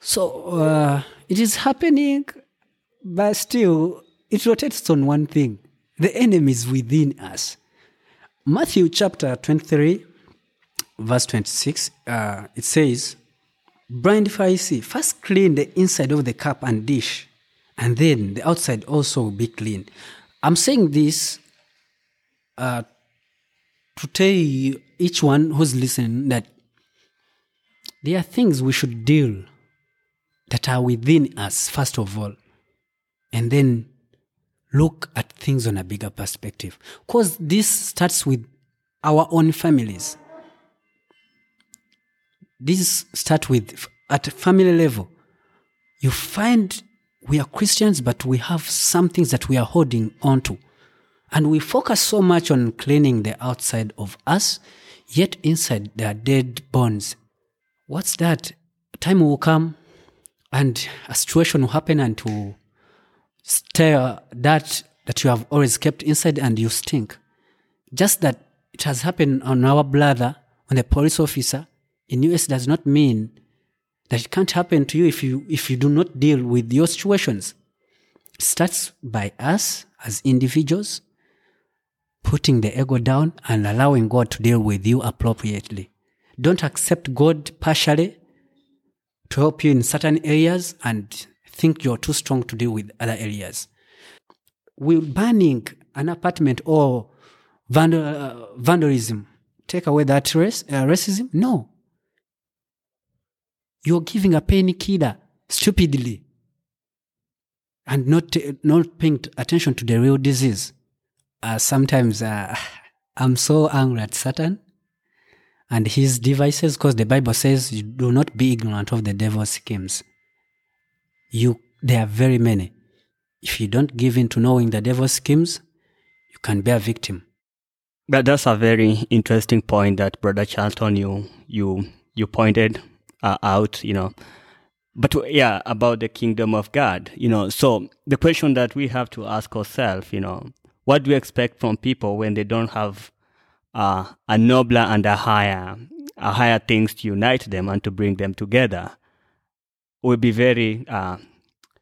So uh, it is happening, but still, it rotates on one thing the enemy is within us. Matthew chapter 23, verse 26, uh, it says, Blind Pharisee, first clean the inside of the cup and dish, and then the outside also will be clean. I'm saying this uh, to tell you, each one who's listening that there are things we should deal that are within us, first of all, and then look at things on a bigger perspective. Because this starts with our own families. This start with at family level. You find we are Christians, but we have some things that we are holding on to. And we focus so much on cleaning the outside of us, yet inside there are dead bones. What's that? Time will come and a situation will happen and to stir that that you have always kept inside and you stink. Just that it has happened on our brother, on the police officer in US does not mean that it can't happen to you if you if you do not deal with your situations. It starts by us as individuals putting the ego down and allowing God to deal with you appropriately. Don't accept God partially to help you in certain areas and think you're too strong to deal with other areas. Will banning an apartment or vandal, uh, vandalism take away that race, uh, racism? No. You're giving a painkiller stupidly and not, not paying attention to the real disease. Uh, sometimes uh, I'm so angry at Satan and his devices because the Bible says you do not be ignorant of the devil's schemes. You, there are very many. If you don't give in to knowing the devil's schemes, you can be a victim. But that's a very interesting point that Brother Charlton you you you pointed uh, out. You know, but yeah, about the kingdom of God. You know, so the question that we have to ask ourselves, you know, what do we expect from people when they don't have uh, a nobler and a higher, a higher things to unite them and to bring them together? Would be very uh,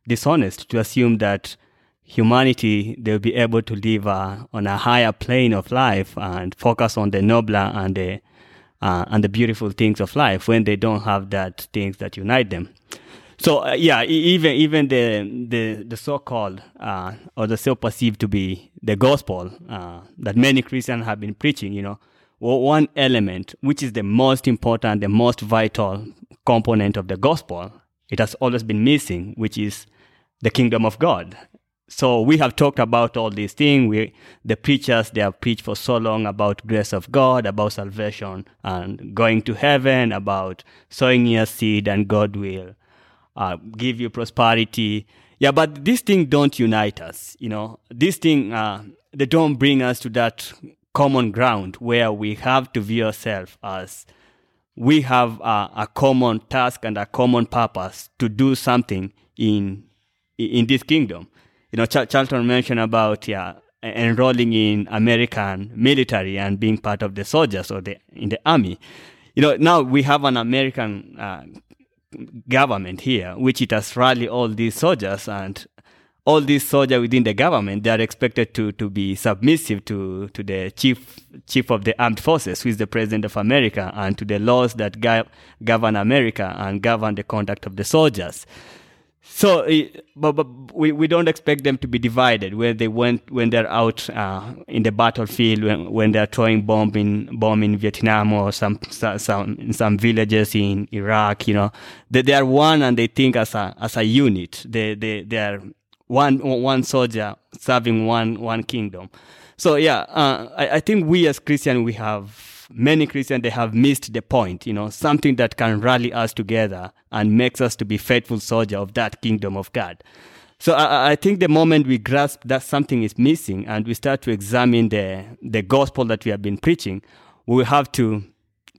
dishonest to assume that humanity they'll be able to live uh, on a higher plane of life and focus on the nobler and the uh, and the beautiful things of life when they don't have that things that unite them. So uh, yeah, even even the the the so-called uh, or the so perceived to be the gospel uh, that many Christians have been preaching, you know, one element which is the most important, the most vital component of the gospel, it has always been missing, which is the kingdom of God. So we have talked about all these things. We, the preachers, they have preached for so long about grace of God, about salvation and going to heaven, about sowing your seed and God will uh, give you prosperity. Yeah, but this thing don't unite us. You know, this thing uh, they don't bring us to that common ground where we have to view ourselves as we have uh, a common task and a common purpose to do something in in this kingdom. You know, Ch- Charlton mentioned about yeah enrolling in American military and being part of the soldiers or the in the army. You know, now we have an American uh, government here, which it has rallied all these soldiers and all these soldiers within the government, they are expected to, to be submissive to, to the chief chief of the armed forces, who is the president of America, and to the laws that gov- govern America and govern the conduct of the soldiers. So, but, but we, we don't expect them to be divided when they went when they're out uh, in the battlefield when, when they're throwing bomb in bomb in Vietnam or some some some villages in Iraq. You know, they, they are one and they think as a as a unit. They they they are one one soldier serving one one kingdom. So yeah, uh, I, I think we as Christians we have many Christians they have missed the point, you know, something that can rally us together and makes us to be faithful soldier of that kingdom of God. So I, I, think the moment we grasp that something is missing and we start to examine the the gospel that we have been preaching, we will have to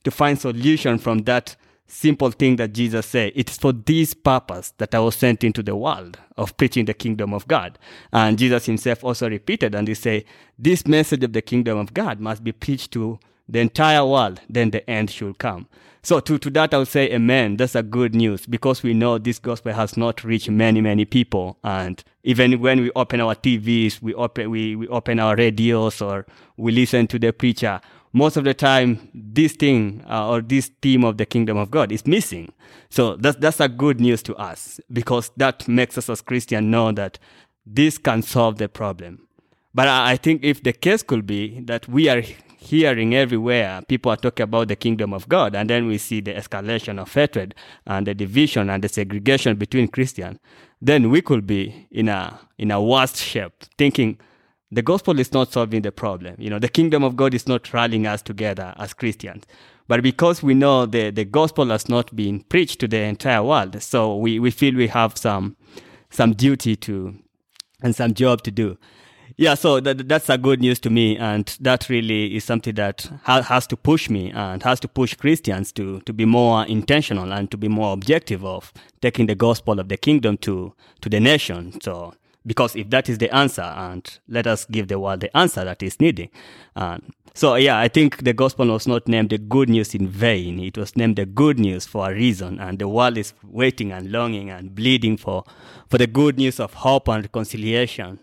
to find solution from that simple thing that Jesus said. It is for this purpose that I was sent into the world of preaching the kingdom of God. And Jesus himself also repeated and he said, this message of the kingdom of God must be preached to the entire world, then the end should come. So to, to that, I would say, amen. That's a good news because we know this gospel has not reached many, many people. And even when we open our TVs, we open, we, we open our radios or we listen to the preacher, most of the time, this thing uh, or this theme of the kingdom of God is missing. So that's, that's a good news to us because that makes us as Christians know that this can solve the problem. But I think if the case could be that we are hearing everywhere people are talking about the kingdom of God, and then we see the escalation of hatred and the division and the segregation between Christians, then we could be in a in a worse shape, thinking the gospel is not solving the problem. You know, the kingdom of God is not rallying us together as Christians. But because we know the, the gospel has not been preached to the entire world, so we, we feel we have some some duty to and some job to do. Yeah, so that, that's a good news to me, and that really is something that ha- has to push me and has to push Christians to to be more intentional and to be more objective of taking the gospel of the kingdom to to the nation. So because if that is the answer, and let us give the world the answer that is needing. And so yeah, I think the gospel was not named the good news in vain. It was named the good news for a reason, and the world is waiting and longing and bleeding for for the good news of hope and reconciliation.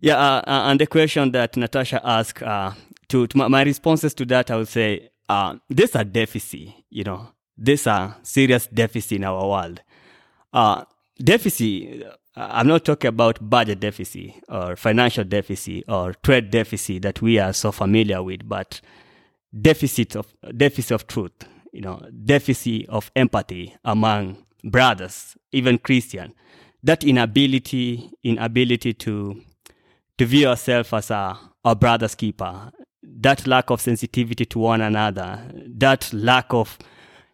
Yeah, uh, uh, and the question that Natasha asked, uh, to, to my, responses to that, I would say, uh, there's a deficit, you know, there's a serious deficit in our world. Deficit, uh, I'm not talking about budget deficit or financial deficit or trade deficit that we are so familiar with, but deficit of deficit of truth, you know, deficit of empathy among brothers, even Christian. That inability, inability to to view ourselves as a, a brother's keeper, that lack of sensitivity to one another, that lack of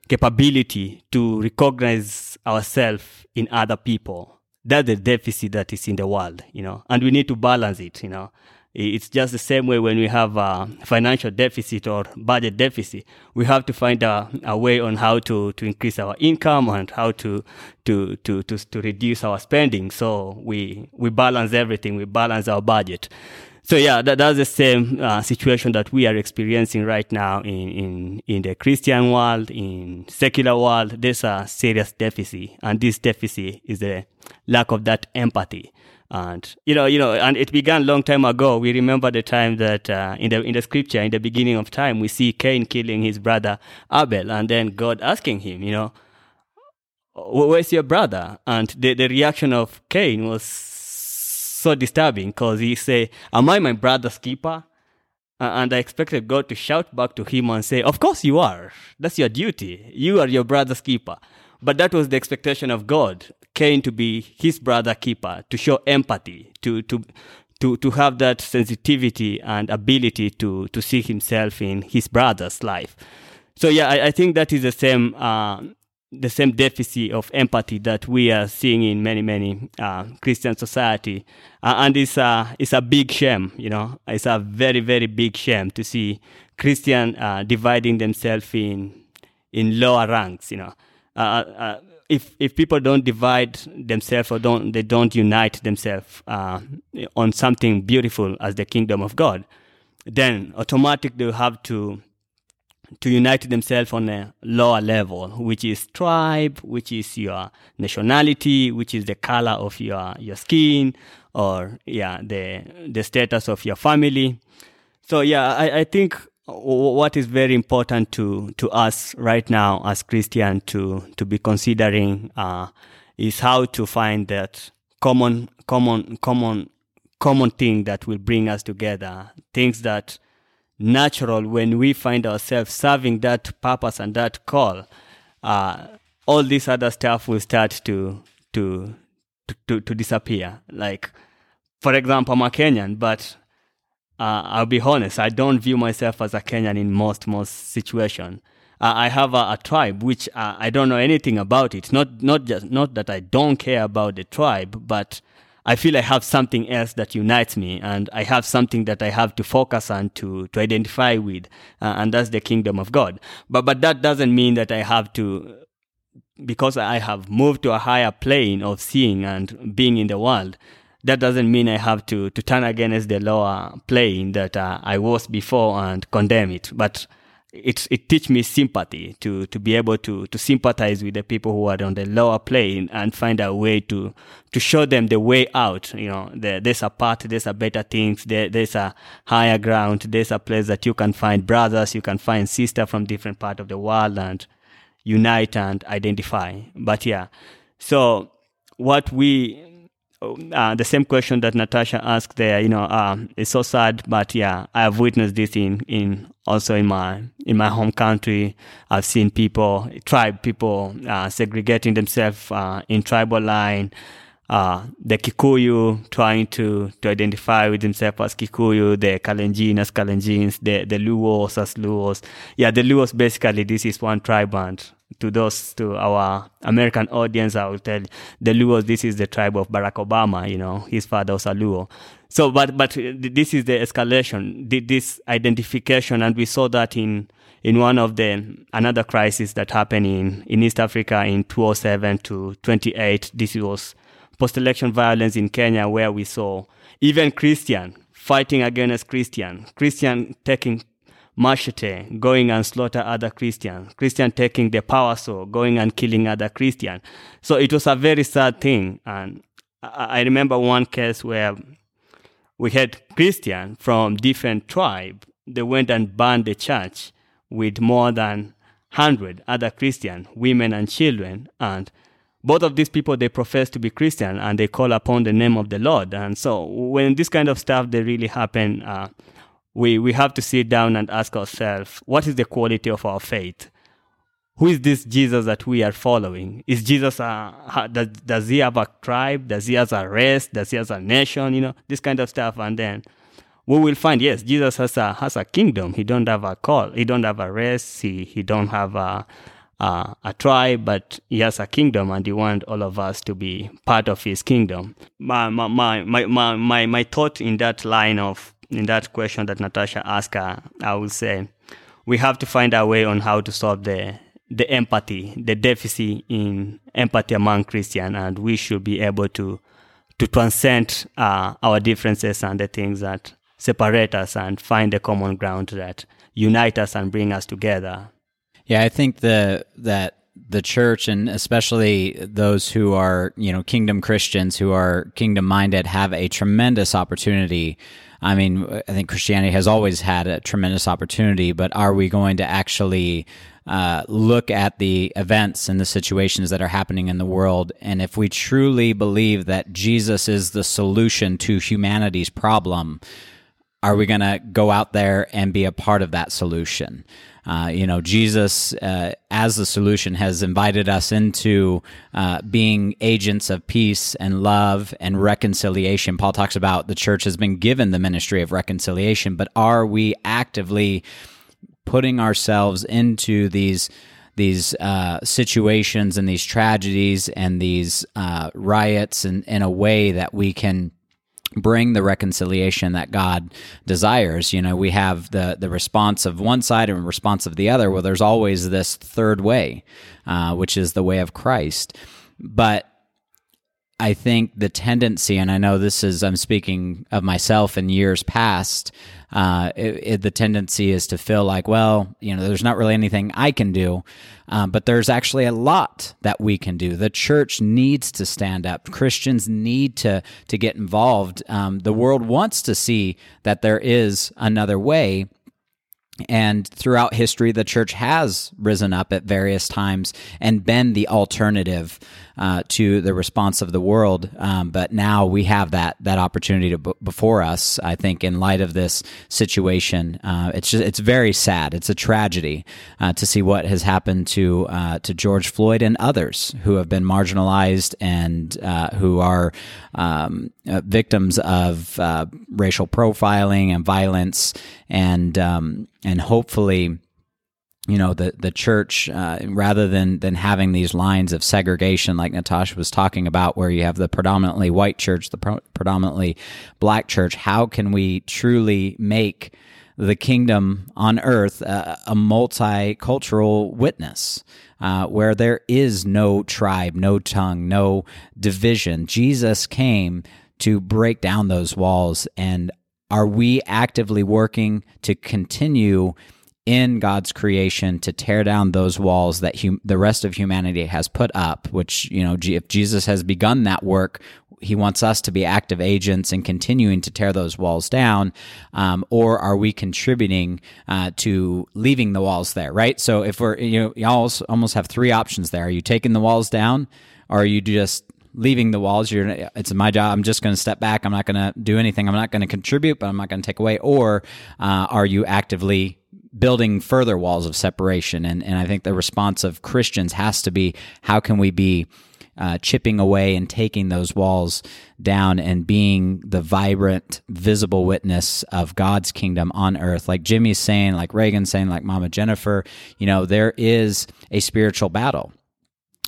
capability to recognize ourselves in other people. That's the deficit that is in the world, you know, and we need to balance it, you know. It's just the same way when we have a financial deficit or budget deficit. We have to find a, a way on how to, to increase our income and how to, to, to, to, to reduce our spending. So we, we balance everything. We balance our budget. So yeah, that, that's the same uh, situation that we are experiencing right now in, in, in the Christian world, in secular world. There's a serious deficit, and this deficit is the lack of that empathy. And you know you know and it began long time ago. We remember the time that uh, in the in the scripture in the beginning of time we see cain killing his brother abel and then god asking him you know where's your brother? And the, the reaction of cain was so disturbing because he say am i my brother's keeper and I expected God to shout back to him and say, Of course you are. That's your duty. You are your brother's keeper. But that was the expectation of God. Cain to be his brother keeper, to show empathy, to to to to have that sensitivity and ability to to see himself in his brother's life. So yeah, I, I think that is the same uh, the same deficit of empathy that we are seeing in many many uh, Christian society, uh, and it's a it's a big shame. You know, it's a very very big shame to see Christian uh, dividing themselves in in lower ranks. You know. Uh, uh, if if people don't divide themselves or don't they don't unite themselves uh, on something beautiful as the kingdom of God, then automatically they have to to unite themselves on a lower level, which is tribe, which is your nationality, which is the color of your your skin, or yeah, the the status of your family. So yeah, I, I think what is very important to to us right now as Christian to to be considering uh, is how to find that common common common common thing that will bring us together things that natural when we find ourselves serving that purpose and that call uh, all this other stuff will start to to to, to, disappear like for example i'm a kenyan but uh, I'll be honest, I don't view myself as a Kenyan in most most situation. Uh, I have a, a tribe which uh, I don't know anything about it. Not not just not that I don't care about the tribe, but I feel I have something else that unites me, and I have something that I have to focus on to to identify with, uh, and that's the kingdom of God. But but that doesn't mean that I have to because I have moved to a higher plane of seeing and being in the world that doesn't mean I have to, to turn against the lower plane that uh, I was before and condemn it. But it it teach me sympathy to to be able to to sympathize with the people who are on the lower plane and find a way to to show them the way out. You know, there, there's a path, there's a better things, there, there's a higher ground, there's a place that you can find brothers, you can find sister from different part of the world and unite and identify. But yeah, so what we uh, the same question that Natasha asked there, you know, um, it's so sad, but yeah, I have witnessed this in, in also in my in my home country. I've seen people, tribe people, uh, segregating themselves uh, in tribal line. Uh, the Kikuyu trying to, to identify with themselves as Kikuyu, the Kalenjin as Kalenjins, the, the Luos as Luos. Yeah, the Luos basically, this is one tribe and to those to our American audience, I will tell the Luos. This is the tribe of Barack Obama. You know, his father was a Luo. So, but but uh, this is the escalation, this identification, and we saw that in in one of the another crisis that happened in in East Africa in 2007 to 28. This was post-election violence in Kenya, where we saw even Christian fighting against Christian, Christian taking machete, going and slaughter other Christians, Christian taking the power saw, going and killing other Christians. So it was a very sad thing. And I remember one case where we had Christian from different tribe. They went and burned the church with more than 100 other Christian, women and children. And both of these people, they profess to be Christian and they call upon the name of the Lord. And so when this kind of stuff, they really happen, uh, we, we have to sit down and ask ourselves, what is the quality of our faith? Who is this Jesus that we are following? Is Jesus a, does, does he have a tribe? Does he have a race? Does he have a nation? You know, this kind of stuff. And then we will find, yes, Jesus has a, has a kingdom. He don't have a call. He don't have a race. He, he don't have a, a, a tribe, but he has a kingdom and he wants all of us to be part of his kingdom. My, my, my, my, my, my thought in that line of in that question that Natasha asked, her, I would say we have to find a way on how to solve the the empathy, the deficit in empathy among Christians, and we should be able to to transcend uh, our differences and the things that separate us and find a common ground that unite us and bring us together. Yeah, I think the that the church and especially those who are you know kingdom Christians who are kingdom minded have a tremendous opportunity I mean, I think Christianity has always had a tremendous opportunity, but are we going to actually uh, look at the events and the situations that are happening in the world? And if we truly believe that Jesus is the solution to humanity's problem, are we going to go out there and be a part of that solution? Uh, you know, Jesus, uh, as the solution, has invited us into uh, being agents of peace and love and reconciliation. Paul talks about the church has been given the ministry of reconciliation, but are we actively putting ourselves into these? these uh, situations and these tragedies and these uh, riots in, in a way that we can bring the reconciliation that God desires. You know, we have the the response of one side and response of the other. Well, there's always this third way, uh, which is the way of Christ. But I think the tendency, and I know this is, I'm speaking of myself in years past, uh, it, it, the tendency is to feel like, well, you know, there's not really anything I can do, uh, but there's actually a lot that we can do. The church needs to stand up. Christians need to to get involved. Um, the world wants to see that there is another way, and throughout history, the church has risen up at various times and been the alternative uh, to the response of the world. Um, but now we have that that opportunity to, before us. I think in light of this situation, uh, it's just, it's very sad. It's a tragedy uh, to see what has happened to uh, to George Floyd and others who have been marginalized and uh, who are um, uh, victims of racial profiling and violence, and um, and hopefully you know the the church uh, rather than than having these lines of segregation like Natasha was talking about where you have the predominantly white church the pro- predominantly black church how can we truly make the kingdom on earth uh, a multicultural witness uh, where there is no tribe no tongue no division? Jesus came to break down those walls and are we actively working to continue in God's creation to tear down those walls that hum- the rest of humanity has put up, which, you know, if Jesus has begun that work, he wants us to be active agents and continuing to tear those walls down, um, or are we contributing uh, to leaving the walls there? Right. So if we're you know you almost almost have three options there: are you taking the walls down, or are you just leaving the walls. You're it's my job. I'm just going to step back. I'm not going to do anything. I'm not going to contribute, but I'm not going to take away. Or uh, are you actively building further walls of separation? And and I think the response of Christians has to be how can we be uh, chipping away and taking those walls down and being the vibrant, visible witness of God's kingdom on earth. Like Jimmy's saying, like Reagan's saying, like Mama Jennifer, you know, there is a spiritual battle.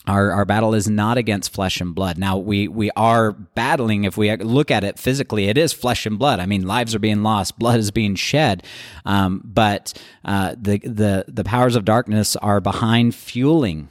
Our, our battle is not against flesh and blood. Now we we are battling. If we look at it physically, it is flesh and blood. I mean, lives are being lost, blood is being shed. Um, but uh, the the the powers of darkness are behind fueling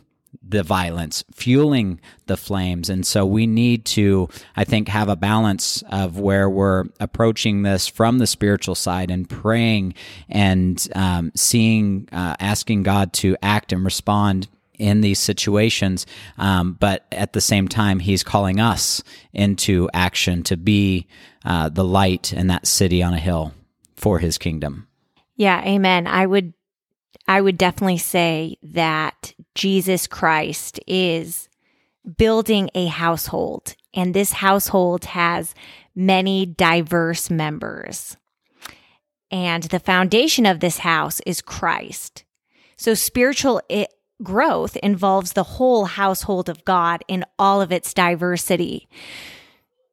the violence, fueling the flames. And so we need to, I think, have a balance of where we're approaching this from the spiritual side and praying and um, seeing, uh, asking God to act and respond in these situations. Um, but at the same time, He's calling us into action to be uh, the light in that city on a hill for His kingdom. Yeah, amen. I would I would definitely say that Jesus Christ is building a household, and this household has many diverse members. And the foundation of this house is Christ. So spiritual it, growth involves the whole household of God in all of its diversity.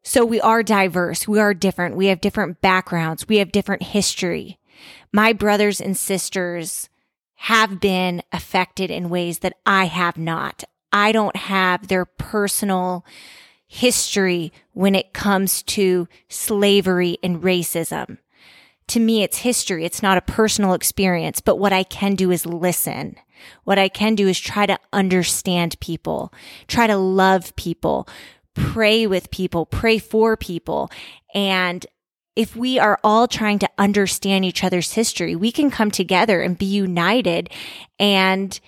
So we are diverse. We are different. We have different backgrounds. We have different history. My brothers and sisters have been affected in ways that I have not. I don't have their personal history when it comes to slavery and racism. To me, it's history. It's not a personal experience, but what I can do is listen. What I can do is try to understand people, try to love people, pray with people, pray for people, and if we are all trying to understand each other's history, we can come together and be united and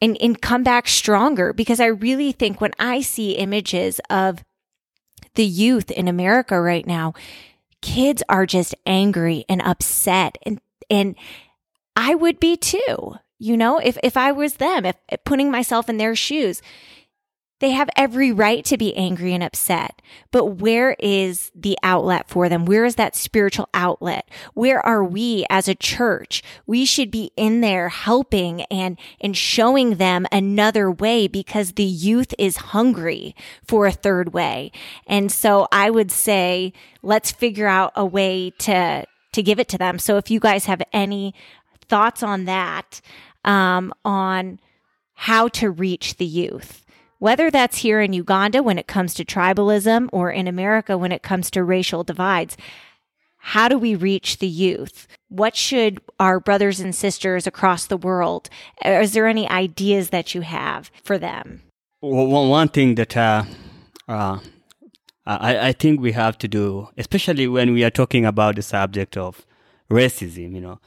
and, and come back stronger because I really think when I see images of the youth in America right now, kids are just angry and upset and and I would be too. You know, if if I was them, if, if putting myself in their shoes, they have every right to be angry and upset. But where is the outlet for them? Where is that spiritual outlet? Where are we as a church? We should be in there helping and, and showing them another way because the youth is hungry for a third way. And so I would say, let's figure out a way to, to give it to them. So if you guys have any thoughts on that, um, on how to reach the youth whether that's here in Uganda when it comes to tribalism or in America when it comes to racial divides. How do we reach the youth? What should our brothers and sisters across the world? Is there any ideas that you have for them? Well, one thing that uh, uh, I, I think we have to do, especially when we are talking about the subject of racism, you know,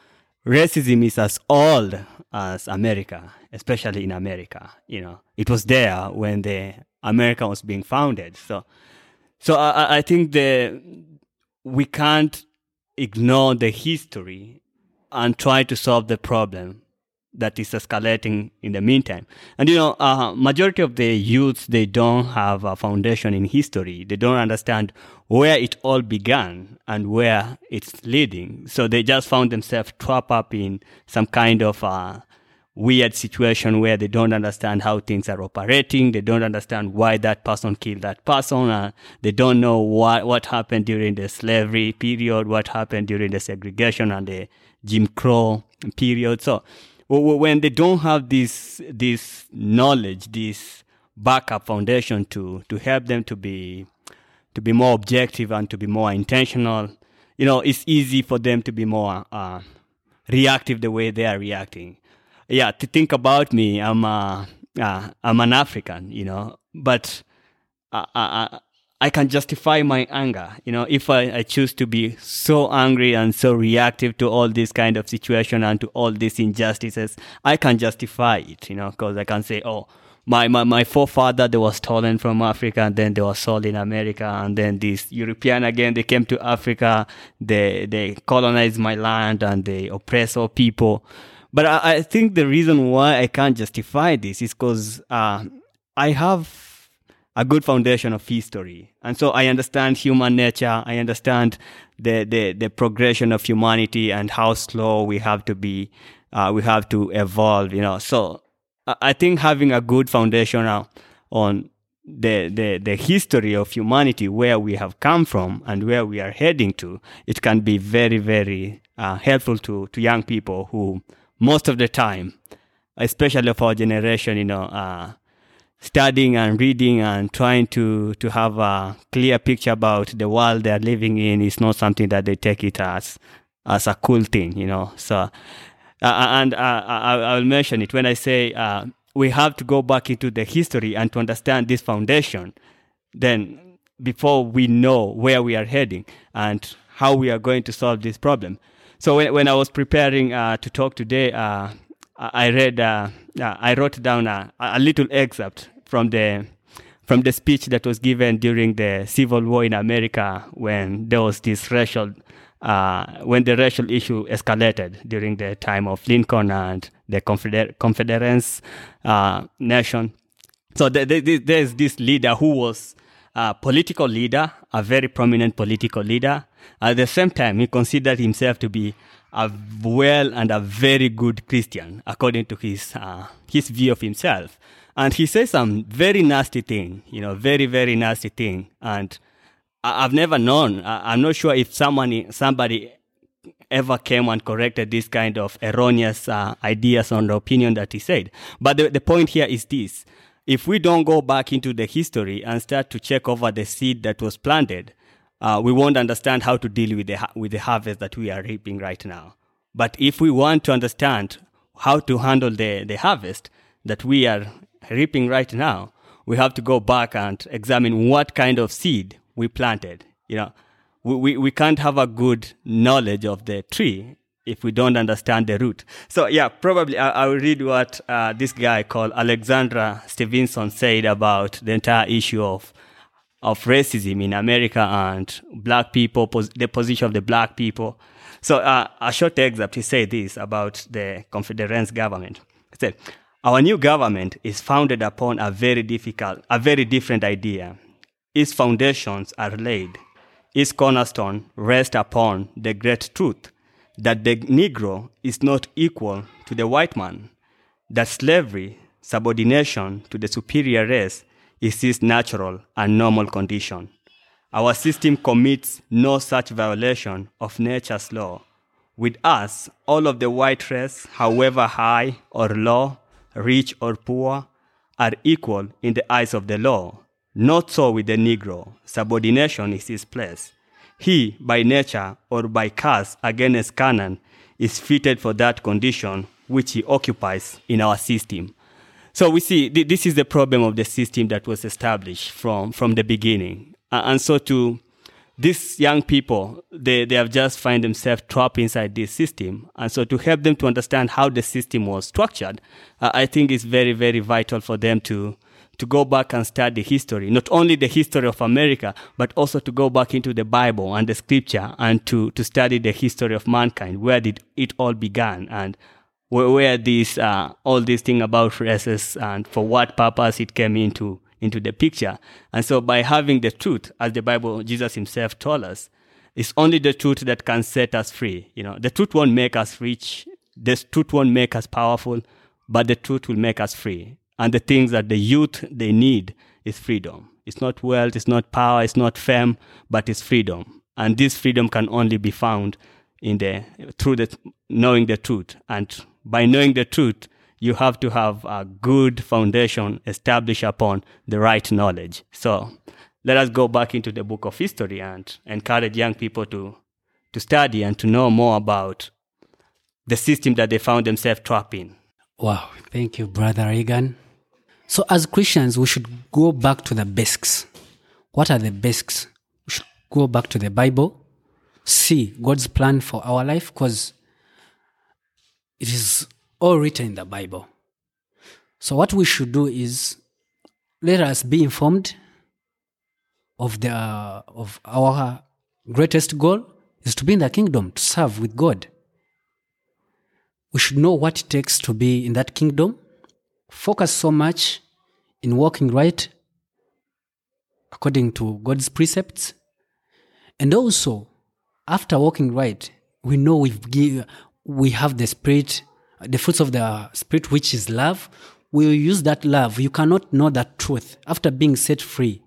racism is as old as America, especially in America. You know, it was there when the America was being founded. So, so I, I think the we can't ignore the history and try to solve the problem that is escalating in the meantime. And you know, uh, majority of the youths they don't have a foundation in history. They don't understand where it all began and where it's leading. So they just found themselves trapped up in some kind of uh, weird situation where they don't understand how things are operating. They don't understand why that person killed that person. Uh, they don't know what, what happened during the slavery period, what happened during the segregation and the Jim Crow period. So when they don't have this, this knowledge, this backup foundation to, to help them to be, to be more objective and to be more intentional, you know, it's easy for them to be more, uh, reactive the way they are reacting yeah, to think about me, I'm uh, uh, I'm an African, you know, but I, I, I can justify my anger, you know, if I, I choose to be so angry and so reactive to all this kind of situation and to all these injustices, I can justify it, you know, because I can say, oh, my, my, my forefather, they was stolen from Africa and then they were sold in America. And then these European again, they came to Africa, they, they colonized my land and they oppress all people. But I, I think the reason why I can't justify this is because uh, I have a good foundation of history. And so I understand human nature. I understand the, the, the progression of humanity and how slow we have to be, uh, we have to evolve, you know. So I I think having a good foundation uh, on the, the, the history of humanity, where we have come from and where we are heading to, it can be very, very uh, helpful to, to young people who most of the time, especially of our generation, you know, uh, studying and reading and trying to, to have a clear picture about the world they're living in is not something that they take it as, as a cool thing, you know. So, uh, and uh, I, I'll mention it when I say uh, we have to go back into the history and to understand this foundation, then before we know where we are heading and how we are going to solve this problem. So when, when I was preparing uh, to talk today, uh, I read, uh, uh, I wrote down a, a little excerpt from the from the speech that was given during the Civil War in America when there was this racial, uh, when the racial issue escalated during the time of Lincoln and the Confeder- Confederate uh, nation. So the, the, there's this leader who was a political leader, a very prominent political leader. At the same time, he considered himself to be a well and a very good Christian, according to his uh, his view of himself. And he says some very nasty thing, you know, very very nasty thing. And I've never known. I'm not sure if someone somebody ever came and corrected this kind of erroneous uh, ideas on the opinion that he said. But the, the point here is this. If we don't go back into the history and start to check over the seed that was planted, uh, we won't understand how to deal with the, ha- with the harvest that we are reaping right now. But if we want to understand how to handle the, the harvest that we are reaping right now, we have to go back and examine what kind of seed we planted. You know, we, we, we can't have a good knowledge of the tree if we don't understand the root. So yeah, probably I, I will read what uh, this guy called Alexandra Stevenson said about the entire issue of of racism in America and black people, pos- the position of the black people. So uh, a short excerpt, he said this about the Confederate government. He said, our new government is founded upon a very difficult, a very different idea. Its foundations are laid. Its cornerstone rests upon the great truth that the Negro is not equal to the white man, that slavery, subordination to the superior race, is his natural and normal condition. Our system commits no such violation of nature's law. With us, all of the white race, however high or low, rich or poor, are equal in the eyes of the law. Not so with the Negro. Subordination is his place. He, by nature or by curse against Canaan, is fitted for that condition which he occupies in our system. So we see th- this is the problem of the system that was established from, from the beginning. Uh, and so to these young people, they, they have just find themselves trapped inside this system. And so to help them to understand how the system was structured, uh, I think it's very, very vital for them to, to go back and study history, not only the history of America, but also to go back into the Bible and the scripture and to, to study the history of mankind. Where did it all began and where, where these, uh, all these thing about races and for what purpose it came into, into the picture. And so by having the truth, as the Bible, Jesus himself told us, it's only the truth that can set us free. You know, the truth won't make us rich. The truth won't make us powerful, but the truth will make us free. And the things that the youth they need is freedom. It's not wealth, it's not power, it's not fame, but it's freedom. And this freedom can only be found in the through the knowing the truth. And by knowing the truth, you have to have a good foundation established upon the right knowledge. So let us go back into the book of history and encourage young people to to study and to know more about the system that they found themselves trapped in. Wow, thank you, Brother Reagan. So, as Christians, we should go back to the basics. What are the basics? We should go back to the Bible, see God's plan for our life, because it is all written in the Bible. So, what we should do is let us be informed of the of our greatest goal is to be in the kingdom, to serve with God we should know what it takes to be in that kingdom, focus so much in walking right according to God's precepts. And also, after walking right, we know we've give, we have the spirit, the fruits of the spirit, which is love. We will use that love. You cannot know that truth after being set free.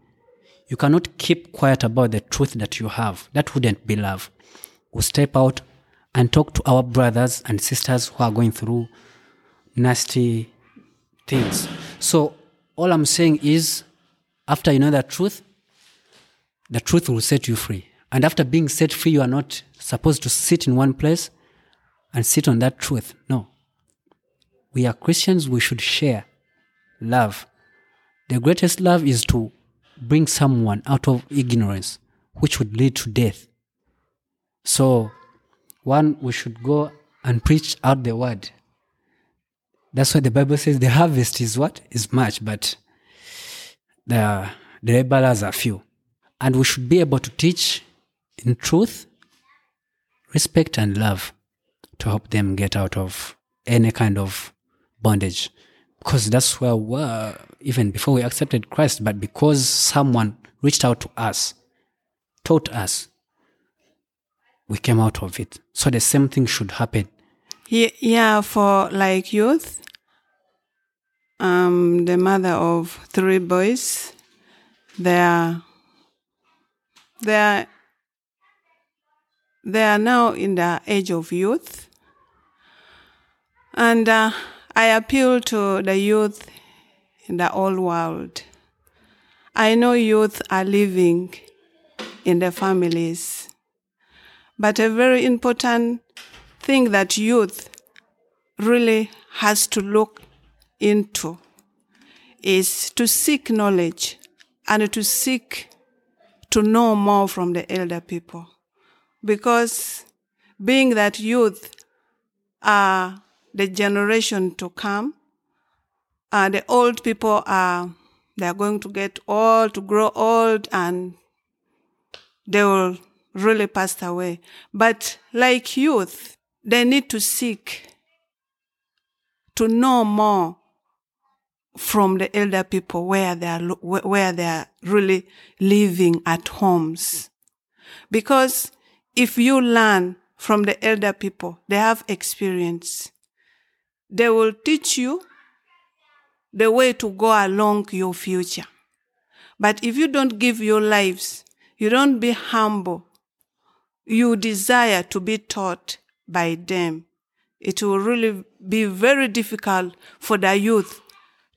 You cannot keep quiet about the truth that you have. That wouldn't be love. We step out and talk to our brothers and sisters who are going through nasty things. So all I'm saying is, after you know the truth, the truth will set you free. And after being set free, you are not supposed to sit in one place and sit on that truth. No. We are Christians, we should share love. The greatest love is to bring someone out of ignorance, which would lead to death. So, one, we should go and preach out the word. That's why the Bible says the harvest is what? Is much, but the, the laborers are few. And we should be able to teach in truth, respect, and love to help them get out of any kind of bondage. Because that's where we were even before we accepted Christ, but because someone reached out to us, taught us, we came out of it. So the same thing should happen. Ye- Yeah, for like youth, um, the mother of three boys, they are, they are, they are now in the age of youth. And uh, I appeal to the youth in the whole world. I know youth are living in their families, but a very important thing that youth really has to look into is to seek knowledge and to seek to know more from the elder people. Because being that youth are the generation to come, uh, the old people are, they are going to get old, to grow old, and they will really pass away. But like youth, they need to seek to know more from the elder people where they are where they are really living at homes. Because if you learn from the elder people they have experience. They will teach you the way to go along your future. But if you don't give your lives you don't be humble. You desire to be taught by them, it will really be very difficult for the youth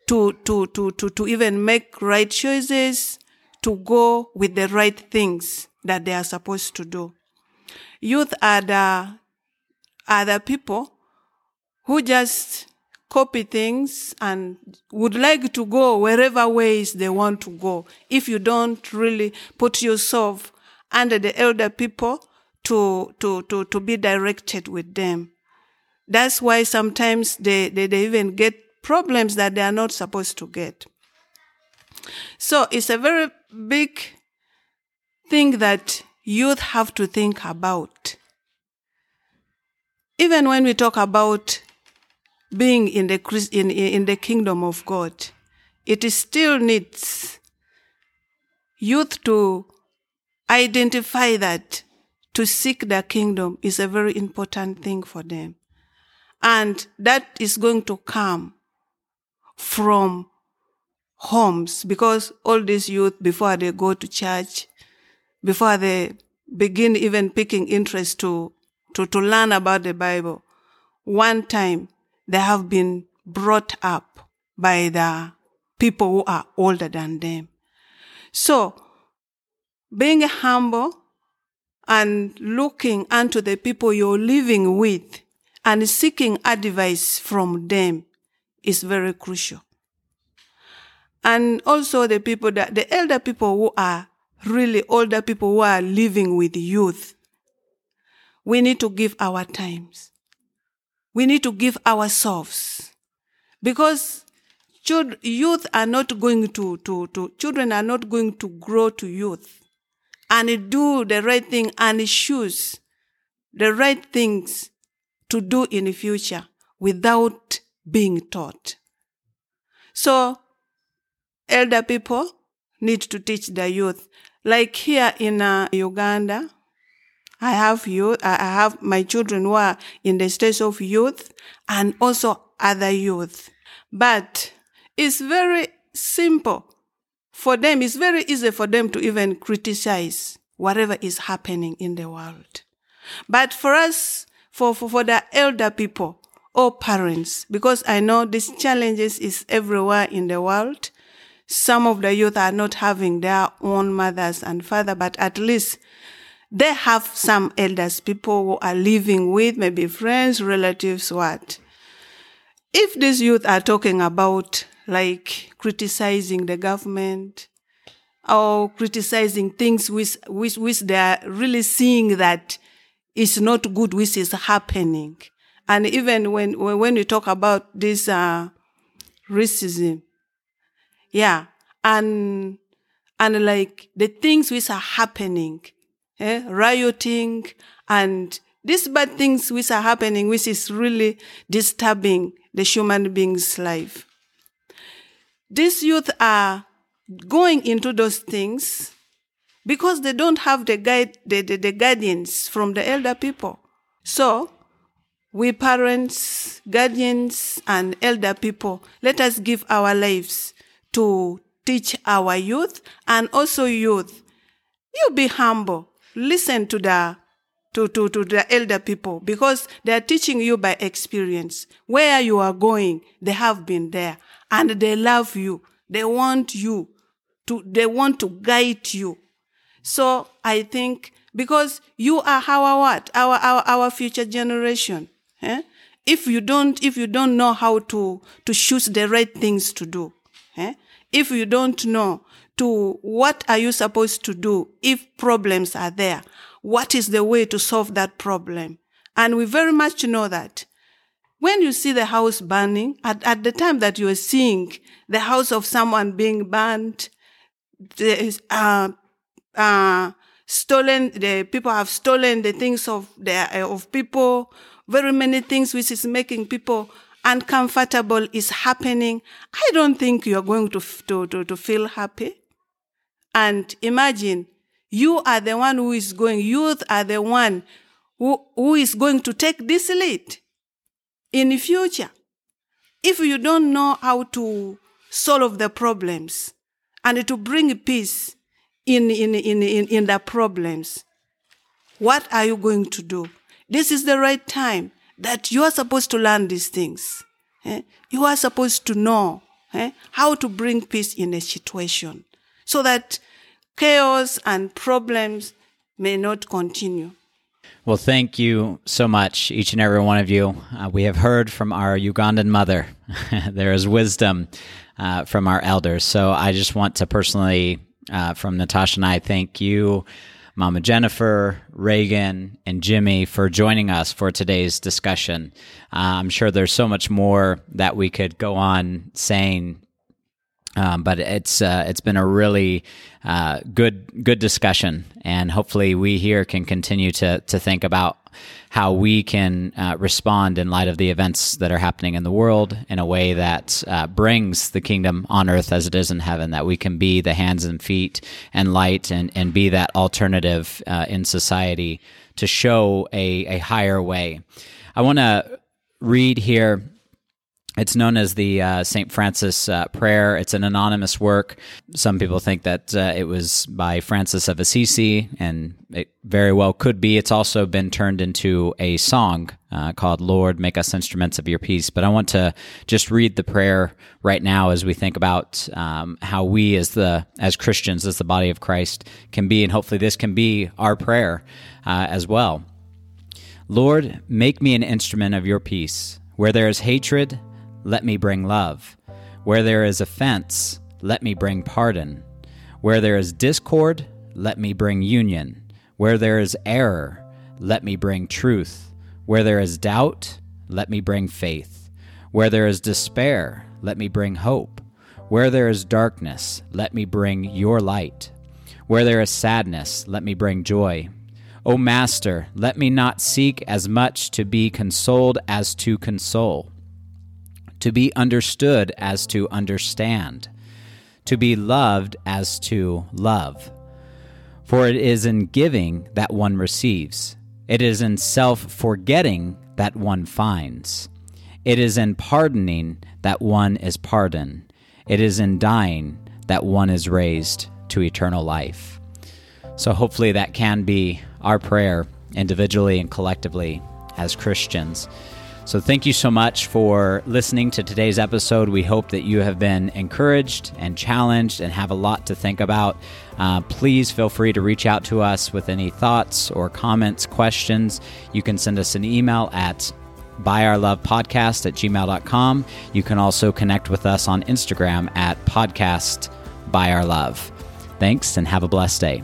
to, to, to, to, to even make right choices, to go with the right things that they are supposed to do. Youth are the, are the people who just copy things and would like to go wherever ways they want to go. If you don't really put yourself under the elder people to, to, to, to be directed with them. That's why sometimes they, they, they even get problems that they are not supposed to get. So it's a very big thing that youth have to think about. Even when we talk about being in the in, in the kingdom of God, it still needs youth to identify that to seek the kingdom is a very important thing for them. And that is going to come from homes because all these youth, before they go to church, before they begin even picking interest to, to, to learn about the Bible, one time they have been brought up by the people who are older than them. So, being humble and looking unto the people you're living with and seeking advice from them is very crucial. And also the people that, the elder people who are really older people who are living with youth, we need to give our times. We need to give ourselves. Because children, youth are not going to, to, to, children are not going to grow to youth and do the right thing and choose the right things to do in the future without being taught. So, elder people need to teach the youth. Like here in uh, Uganda, I have youth, I have my children who are in the stage of youth and also other youth. But it's very simple for them. It's very easy for them to even criticize whatever is happening in the world. But for us, for, for, for the elder people or parents, because I know these challenges is everywhere in the world. Some of the youth are not having their own mothers and father, but at least they have some elders, people who are living with, maybe friends, relatives, what. If these youth are talking about like criticizing the government or criticizing things which, which, which they are really seeing that is not good, which is happening. And even when, when we talk about this, uh, racism, yeah, and, and like the things which are happening, eh, rioting and these bad things which are happening, which is really disturbing the human being's life. These youth are going into those things because they don't have the guide, the, the, the guardians from the elder people. So, we parents, guardians, and elder people, let us give our lives to teach our youth and also youth. You be humble listen to the to, to, to the elder people because they are teaching you by experience. Where you are going, they have been there and they love you. They want you to, they want to guide you. So I think because you are our what? Our, our, our future generation. Eh? If you don't, if you don't know how to, to choose the right things to do, eh? if you don't know to what are you supposed to do if problems are there? What is the way to solve that problem? And we very much know that when you see the house burning, at, at the time that you are seeing the house of someone being burned, uh, uh, stolen, the people have stolen the things of the, uh, of people, very many things which is making people uncomfortable is happening. I don't think you're going to, to, to, to feel happy. And imagine you are the one who is going, youth are the one who, who is going to take this lead in the future. If you don't know how to solve the problems and to bring peace in, in, in, in, in the problems, what are you going to do? This is the right time that you are supposed to learn these things. Eh? You are supposed to know eh, how to bring peace in a situation so that chaos and problems may not continue. Well, thank you so much, each and every one of you. Uh, we have heard from our Ugandan mother. there is wisdom uh, from our elders. So I just want to personally, uh, from Natasha and I, thank you, Mama Jennifer, Reagan, and Jimmy for joining us for today's discussion. Uh, I'm sure there's so much more that we could go on saying um, but it's uh, it's been a really uh, good good discussion, and hopefully we here can continue to to think about how we can uh, respond in light of the events that are happening in the world in a way that uh, brings the kingdom on earth as it is in heaven. That we can be the hands and feet and light, and and be that alternative uh, in society to show a a higher way. I want to read here it's known as the uh, St. Francis uh, Prayer. It's an anonymous work. Some people think that uh, it was by Francis of Assisi, and it very well could be. It's also been turned into a song uh, called Lord, Make Us Instruments of Your Peace. But I want to just read the prayer right now as we think about um, how we, as, the, as Christians, as the body of Christ, can be, and hopefully this can be our prayer uh, as well. Lord, make me an instrument of your peace. Where there is hatred, let me bring love. Where there is offense, let me bring pardon. Where there is discord, let me bring union. Where there is error, let me bring truth. Where there is doubt, let me bring faith. Where there is despair, let me bring hope. Where there is darkness, let me bring your light. Where there is sadness, let me bring joy. O Master, let me not seek as much to be consoled as to console to be understood as to understand, to be loved as to love. For it is in giving that one receives, it is in self forgetting that one finds, it is in pardoning that one is pardoned, it is in dying that one is raised to eternal life. So, hopefully, that can be our prayer individually and collectively as Christians. So, thank you so much for listening to today's episode. We hope that you have been encouraged and challenged and have a lot to think about. Uh, please feel free to reach out to us with any thoughts or comments, questions. You can send us an email at byourlovepodcast at gmail.com. You can also connect with us on Instagram at podcast by our love. Thanks and have a blessed day.